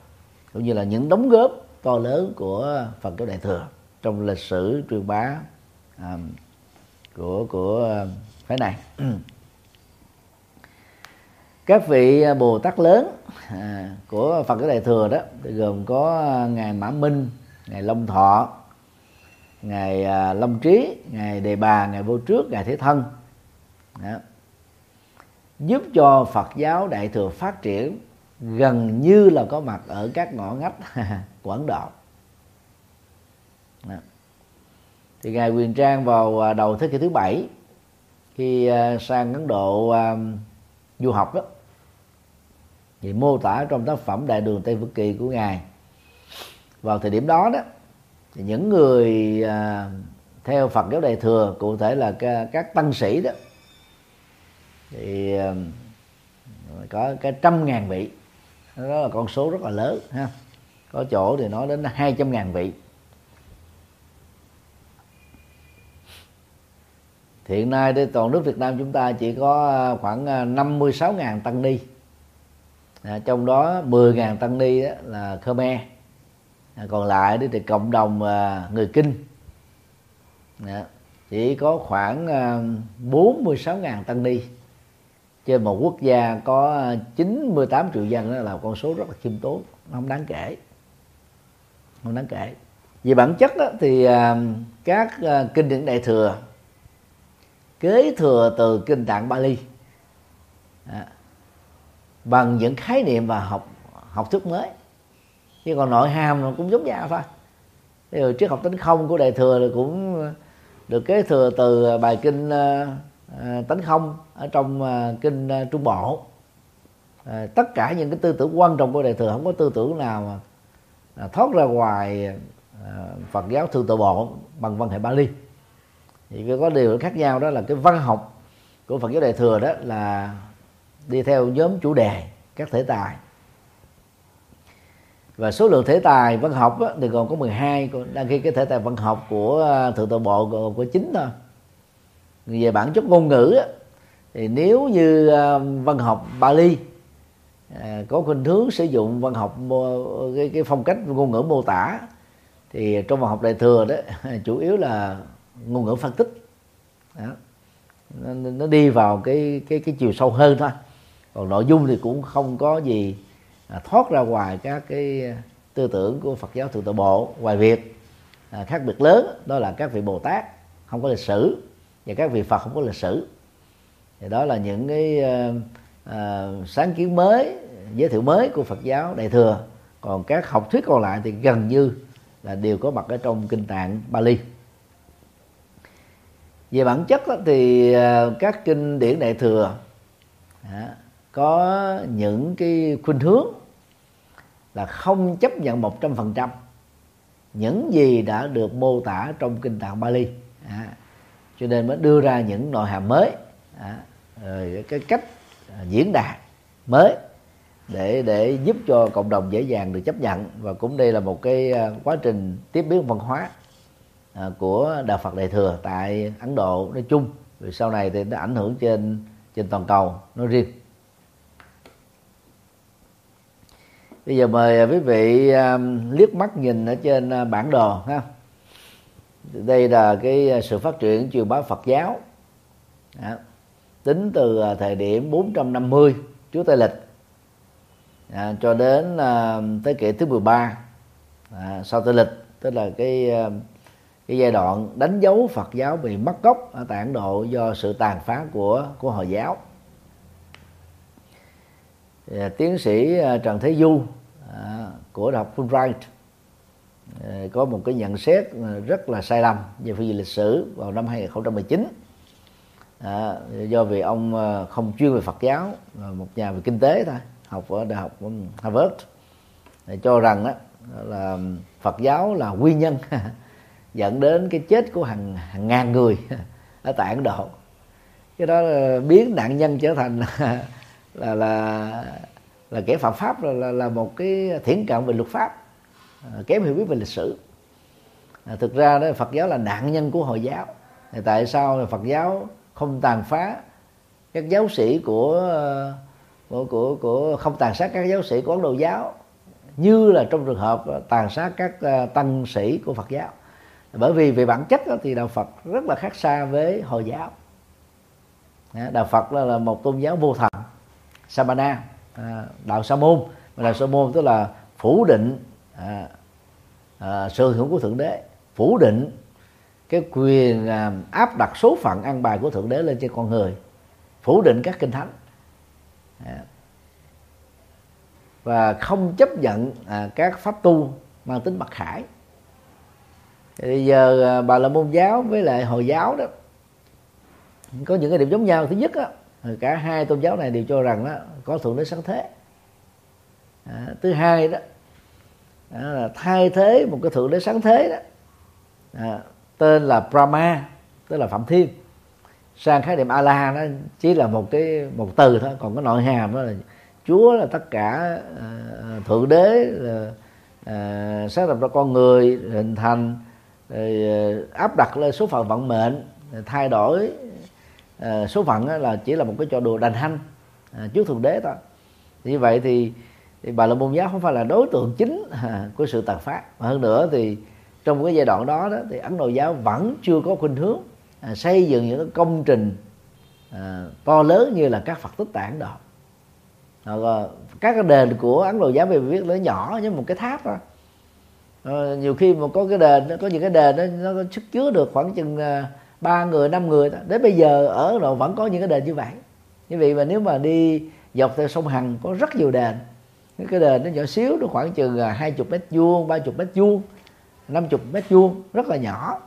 cũng như là những đóng góp to lớn của Phật giáo Đại thừa trong lịch sử truyền bá của của phái này các vị à, bồ tát lớn à, của phật giáo đại thừa đó gồm có à, ngài mã minh ngài long thọ ngài à, long trí ngài đề bà ngài vô trước ngài thế thân đó. giúp cho phật giáo đại thừa phát triển gần như là có mặt ở các ngõ ngách của ấn độ đó. thì ngài quyền trang vào à, đầu thế kỷ thứ bảy khi sang ấn độ du học đó thì mô tả trong tác phẩm đại đường tây phước kỳ của ngài. Vào thời điểm đó đó thì những người à, theo phật giáo đại thừa cụ thể là các, các tăng sĩ đó thì à, có cái trăm ngàn vị. Đó là con số rất là lớn ha. Có chỗ thì nói đến hai trăm ngàn vị. Hiện nay trên toàn nước Việt Nam chúng ta chỉ có à, khoảng à, 56.000 tăng ni à, trong đó 10.000 tăng ni đó là Khmer. À, còn lại thì cộng đồng à, người Kinh. À, chỉ có khoảng à, 46.000 tăng ni. Trên một quốc gia có à, 98 triệu dân đó là con số rất là khiêm tốn không đáng kể. Không đáng kể. Về bản chất đó, thì à, các à, kinh điển đại thừa kế thừa từ kinh tạng Bali. À, bằng những khái niệm và học học thức mới. Chứ còn nội hàm nó cũng giống nhau thôi. Ví dụ triết học tính không của đại thừa thì cũng được kế thừa từ bài kinh uh, tánh không ở trong uh, kinh uh, trung bộ. Tất cả những cái tư tưởng quan trọng của đại thừa không có tư tưởng nào mà à, thoát ra ngoài Phật giáo thượng tự bộ bằng văn hệ Bali. Thì có điều khác nhau đó là cái văn học của Phật giáo đại thừa đó là đi theo nhóm chủ đề các thể tài. Và số lượng thể tài văn học á, thì còn có 12 đăng ký cái thể tài văn học của à, thượng tọa bộ của, của chính thôi. Về bản chất ngôn ngữ á, thì nếu như à, văn học Bali à, có khuynh hướng sử dụng văn học cái, cái phong cách ngôn ngữ mô tả thì trong văn học đại thừa đó chủ yếu là ngôn ngữ phân tích. Đó. Nó, nó đi vào cái cái cái chiều sâu hơn thôi còn nội dung thì cũng không có gì à, thoát ra ngoài các cái tư tưởng của Phật giáo thượng tọa bộ. Ngoài việc à, khác biệt lớn đó là các vị Bồ Tát không có lịch sử và các vị Phật không có lịch sử. Thì đó là những cái à, à, sáng kiến mới giới thiệu mới của Phật giáo đại thừa. Còn các học thuyết còn lại thì gần như là đều có mặt ở trong kinh tạng Bali. Về bản chất thì ờ, các kinh điển đại thừa à, có những cái khuynh hướng là không chấp nhận một trăm phần trăm những gì đã được mô tả trong kinh tạng Bali. À, cho nên mới đưa ra những nội hàm mới à, rồi cái cách à, diễn đạt mới để để giúp cho cộng đồng dễ dàng được chấp nhận. Và cũng đây là một cái à, quá trình tiếp biến văn hóa à, của đạo Phật đại thừa tại Ấn Độ nói chung. Rồi sau này thì nó ảnh hưởng trên trên toàn cầu nói riêng. Bây giờ mời à, quý vị à, liếc mắt nhìn ở trên à, bản đồ ha. Đây là cái sự phát triển truyền bá Phật giáo. Đó. tính từ thời điểm 450 trước Tây lịch à, cho đến à, thế kỷ thứ 13 à, sau Tây lịch tức là cái cái giai đoạn đánh dấu Phật giáo bị mất gốc ở tại Ấn Độ do sự tàn phá của của Hồi giáo. Dạ, tiến sĩ à, Trần Thế Du à, của đại học Fulbright. Dạ, có một cái nhận xét à, rất là sai lầm về phương diện lịch sử vào năm 2019 à, dạ, do vì ông không chuyên về Phật giáo một nhà về kinh tế thôi học ở đại học Harvard. Để cho rằng đó là Phật giáo là nguyên nhân dẫn đến cái chết của hàng, hàng ngàn người ở tại Ấn Độ. Cái đó biến nạn nhân trở thành là là là, kẻ phạm pháp là, là là một cái thiển cận về luật pháp à, kém hiểu biết về lịch sử. À, thực ra đó Phật giáo là nạn nhân của Hồi giáo. Thì tại sao Phật giáo không tàn phá các giáo sĩ của à, của của, của không tàn sát các giáo sĩ của Ấn Độ giáo như là trong trường hợp tàn sát các à, tăng sĩ của Phật giáo? Bởi vì về bản chất đó thì đạo Phật rất là khác xa với hồi giáo. Đạo Phật là, là một tôn giáo vô thần. Samana à, đạo Sa môn. Mà đạo Sa môn tức là phủ định à, à, sự hưởng của thượng đế. Phủ định cái quyền à, áp đặt số phận ăn bài của thượng đế lên trên con người. Phủ định các kinh thánh. À, và không chấp nhận à, các pháp tu mang tính mặc khải bây giờ à, bà là môn giáo với lại hồi giáo đó có những cái điểm giống nhau. Thứ nhất cả hai tôn giáo này đều cho rằng đó có thượng đế sáng thế. À, thứ hai đó là thay thế một cái thượng đế sáng thế đó. À, tên là Brahma tức là phạm thiên. Sang khái niệm Allah nó chỉ là một cái một từ thôi còn cái nội hàm đó là Chúa là tất cả uh, thượng đế là uh, xác lập ra con người hình thành rồi uh, áp đặt lên số phận vận mệnh thay đổi uh, số phận là chỉ là một cái trò đùa đành hanh uh, trước thượng đế thôi. Như vậy thì, thì bà la môn giáo không phải là đối tượng chính uh, của sự tàn phá. Mà hơn nữa thì trong cái giai đoạn đó, đó thì ấn độ giáo vẫn chưa có khuynh hướng à, xây dựng những cái công trình à, to lớn như là các phật tích tạng đó các cái đền của ấn độ giáo về viết nó nhỏ như một cái tháp thôi. À, nhiều khi mà có cái đền có những cái đền đó, nó có sức chứa được khoảng chừng à, ba người năm người. Đó. đến bây giờ ở rồi Độ vẫn có những cái đền như vậy. Như vậy mà nếu mà đi dọc theo sông Hằng có rất nhiều đền. Cái đền nó nhỏ xíu nó khoảng chừng à, hai chục mét vuông ba chục mét vuông năm chục mét vuông rất là nhỏ.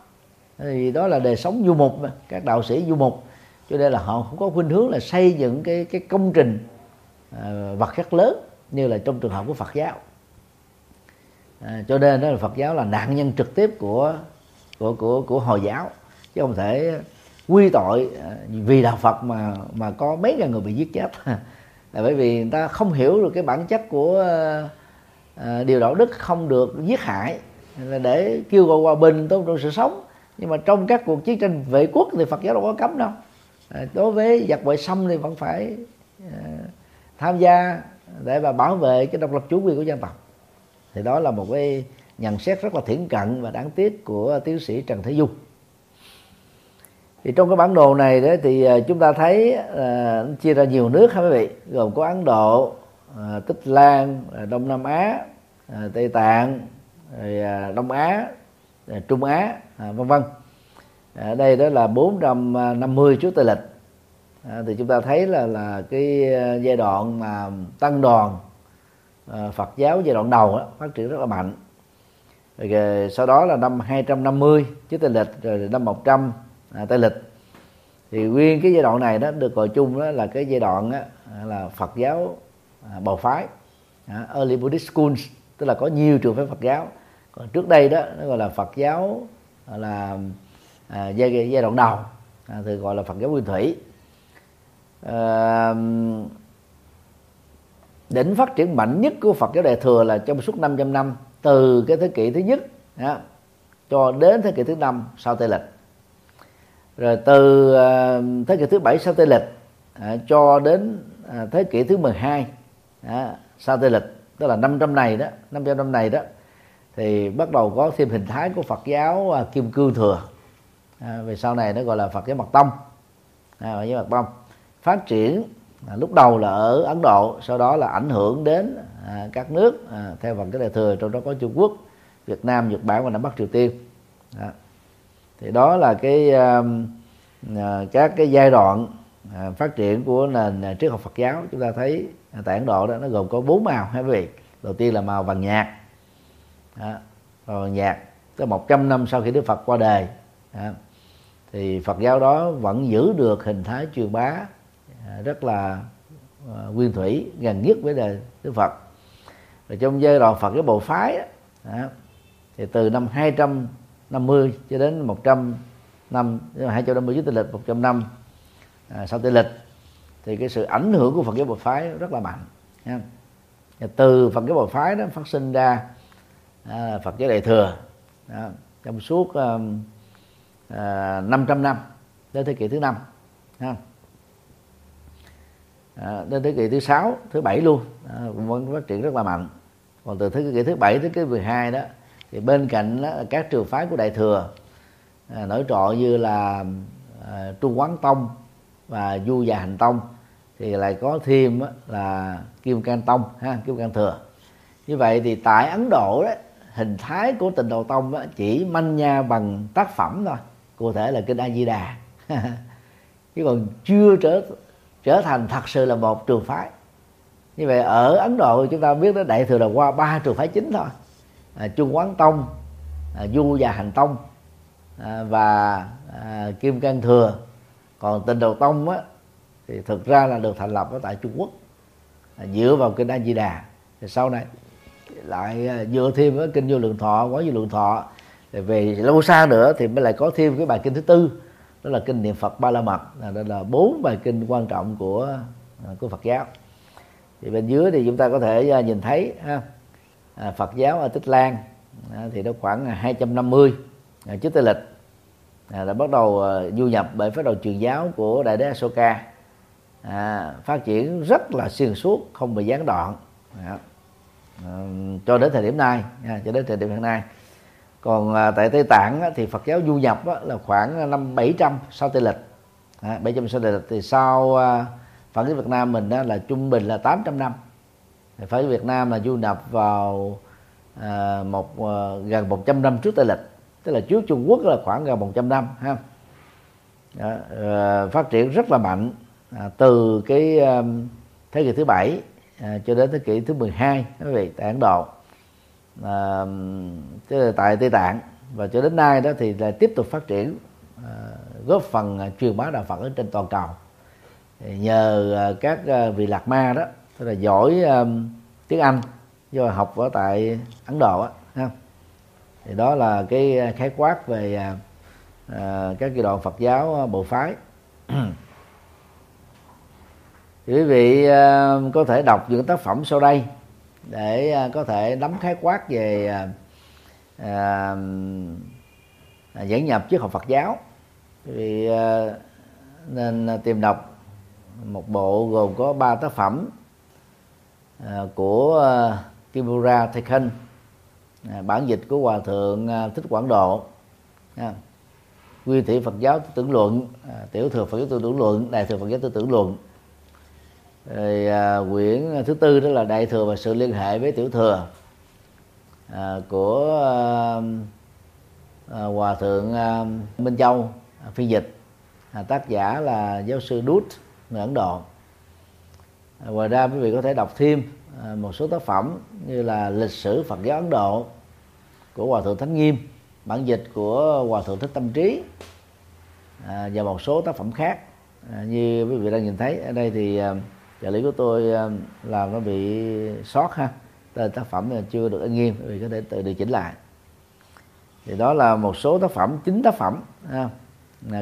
Thì đó là đời sống du mục mà các đạo sĩ du mục. Cho nên là họ không có khuynh hướng là xây dựng cái cái công trình uh, vật chất lớn như là trong trường hợp của Phật giáo. À, cho nên đó là Phật giáo là nạn nhân trực tiếp của của của của hồi giáo chứ không thể quy tội à, vì đạo Phật mà mà có mấy ngàn người bị giết chết. Là bởi vì người ta không hiểu được cái bản chất của uh, điều đạo đức không được giết hại. Là để kêu gọi hòa bình tôn trọng sự sống. Nhưng mà trong các cuộc chiến tranh vệ quốc thì Phật giáo đâu có cấm đâu. À, đối với giặc ngoại xâm thì vẫn phải à, tham gia để mà bảo vệ cái độc lập chủ quyền của dân tộc. Thì đó là một cái nhận xét rất là thiển cận và đáng tiếc của tiến sĩ Trần Thế Dung thì trong cái bản đồ này đấy thì à, chúng ta thấy uh, chia ra nhiều nước ha quý vị. Gồm có Ấn Độ, uh, Tích Lan, uh, Đông Nam Á, uh, Tây Tạng, rồi uh, Đông Á, uh, Trung Á, uh, vân vân. Ở đây đó là 450 trước Tây lịch. À, thì chúng ta thấy là là cái giai đoạn mà tăng đoàn à, Phật giáo giai đoạn đầu đó, phát triển rất là mạnh. Rồi sau đó là năm 250 trước Tây lịch rồi năm 100 à, Tây lịch. Thì nguyên cái giai đoạn này đó được gọi chung đó là cái giai đoạn đó, là Phật giáo à, bầu phái. À, early Buddhist schools tức là có nhiều trường phái Phật giáo. Còn trước đây đó nó gọi là Phật giáo à, là à, giai, giai đoạn đầu à, thì gọi là Phật giáo nguyên thủy. À, đỉnh phát triển mạnh nhất của Phật giáo Đại thừa là trong suốt 500 năm từ cái thế kỷ thứ nhất đó, cho đến thế kỷ thứ năm sau Tây lịch rồi từ à, thế kỷ thứ bảy sau Tây lịch à, cho đến à, thế kỷ thứ 12 à, sau Tây lịch tức là 500 này đó 500 năm này đó thì bắt đầu có thêm hình thái của Phật giáo à, Kim Cương thừa. À, về sau này nó gọi là Phật giáo Mật Tông. À, Phật giáo Mật Tông. Phát triển à, lúc đầu là ở Ấn Độ sau đó là ảnh hưởng đến à, các nước à, theo Phật cái Đại thừa trong đó có Trung Quốc Việt Nam Nhật Bản và Nam Bắc Triều Tiên. À thì đó là cái um, à, các cái giai đoạn à, phát triển của nền à, triết học Phật giáo. Chúng ta thấy tại Ấn Độ đó nó gồm có bốn màu hai quý vị đầu tiên là màu vàng nhạt đó, vàng nhạt tới 100 năm sau khi Đức Phật qua đời đó, thì Phật giáo đó vẫn giữ được hình thái truyền bá rất là nguyên thủy gần nhất với đời Đức Phật. Rồi trong giai đoạn Phật cái bộ phái đó, thì từ năm 50 cho đến 100 năm 250 trước tây lịch 100 năm à, sau tây lịch thì cái sự ảnh hưởng của Phật giáo Bồ phái rất là mạnh nha. từ Phật giáo Bồ phái đó phát sinh ra à, Phật giáo đại thừa đó, trong suốt à, à, 500 năm đến thế kỷ thứ năm ha. À, đến thế kỷ thứ sáu thứ bảy luôn à, vẫn phát triển rất là mạnh còn từ thế kỷ thứ bảy tới cái 12 đó thì bên cạnh đó, các trường phái của đại thừa à, nổi trội như là à, trung quán tông và du già hành tông thì lại có thêm á, là kim cang tông ha kim cang thừa. Như vậy thì tại ấn độ đó hình thái của tịnh độ tông đó, chỉ manh nha bằng tác phẩm thôi cụ thể là kinh a di đà. Chứ còn chưa trở trở thành thật sự là một trường phái. Như vậy ở ấn độ chúng ta biết đó đại thừa là qua ba trường phái chính thôi à, trung quán tông à, du và hành tông à, và à, kim cang thừa. Còn tịnh độ tông á, thì thực ra là được thành lập ở tại trung quốc à, dựa vào kinh a di đà. Thì sau này lại à, dựa thêm với kinh vô lượng thọ quán vô lượng thọ. Thì về lâu xa nữa thì mới lại có thêm cái bài kinh thứ tư đó là kinh niệm phật ba la mật. Là đó là bốn bài kinh quan trọng của à, của phật giáo. Thì bên dưới thì chúng ta có thể à, nhìn thấy ha, à, À, phật giáo ở tích lan à, thì nó khoảng 250 à, trước tây lịch đã bắt đầu du nhập bởi phát đầu truyền giáo của đại đế Asoka. À, phát triển rất là xuyên suốt không bị gián đoạn. À, cho đến thời điểm này à, cho đến thời điểm hiện nay. Còn à, tại Tây Tạng á, thì Phật giáo du nhập á, là khoảng năm 700 sau Tây lịch. À, 700 sau Tây lịch thì sau à, Phật giáo Việt Nam mình á, là trung bình là 800 năm phải Việt Nam là du nhập vào à, một à, gần 100 năm trước Tây lịch. Tức là trước Trung Quốc là khoảng gần 100 năm ha. Đó, à, phát triển rất là mạnh à, từ cái à, thế kỷ thứ bảy à, cho đến thế kỷ thứ 12 quý vị tại Ấn Độ. À, tức là tại Tây Tạng. Và cho đến nay đó thì là tiếp tục phát triển à, góp phần à, truyền bá đạo Phật ở trên toàn cầu. Thì nhờ à, các à, vị lạc ma đó tức là giỏi um, tiếng Anh do học ở tại Ấn Độ á ha thì đó là cái khái quát về uh, uh các kỳ đoạn Phật giáo uh, bộ phái. Thì quý vị uh, có thể đọc những tác phẩm sau đây để uh, có thể nắm khái quát về uh, uh, giảng dẫn nhập triết học Phật giáo. Vì uh, nên tìm đọc một bộ gồm có ba tác phẩm. Ờ, của ờ, Kimura Thekhan ờ, bản dịch của hòa thượng thích quảng độ. Quy nguyên thị Phật giáo tư tưởng luận. Tiểu thừa Phật giáo tư tưởng luận đại thừa Phật giáo tư tưởng luận. Rồi à, quyển thứ tư đó là đại thừa và sự liên hệ với tiểu thừa. À, của à, hòa thượng à, Minh Châu à, phiên dịch. À, tác giả là giáo sư Đút người Ấn Độ. À, ngoài ra quý vị có thể đọc thêm à, một số tác phẩm như là lịch sử Phật giáo Ấn Độ của hòa thượng Thánh Nghiêm bản dịch của hòa thượng Thích Tâm Trí à, và một số tác phẩm khác. À, như quý vị đang nhìn thấy ở đây thì à, trợ lý của tôi à, làm nó bị sót ha. Tên tác phẩm là chưa được in nghiêm quý vị có thể tự điều chỉnh lại. Thì đó là một số tác phẩm chính tác phẩm ha,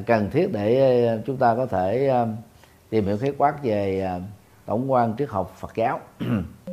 cần thiết để chúng ta có thể à, tìm hiểu khái quát về à, tổng quan triết học Phật giáo.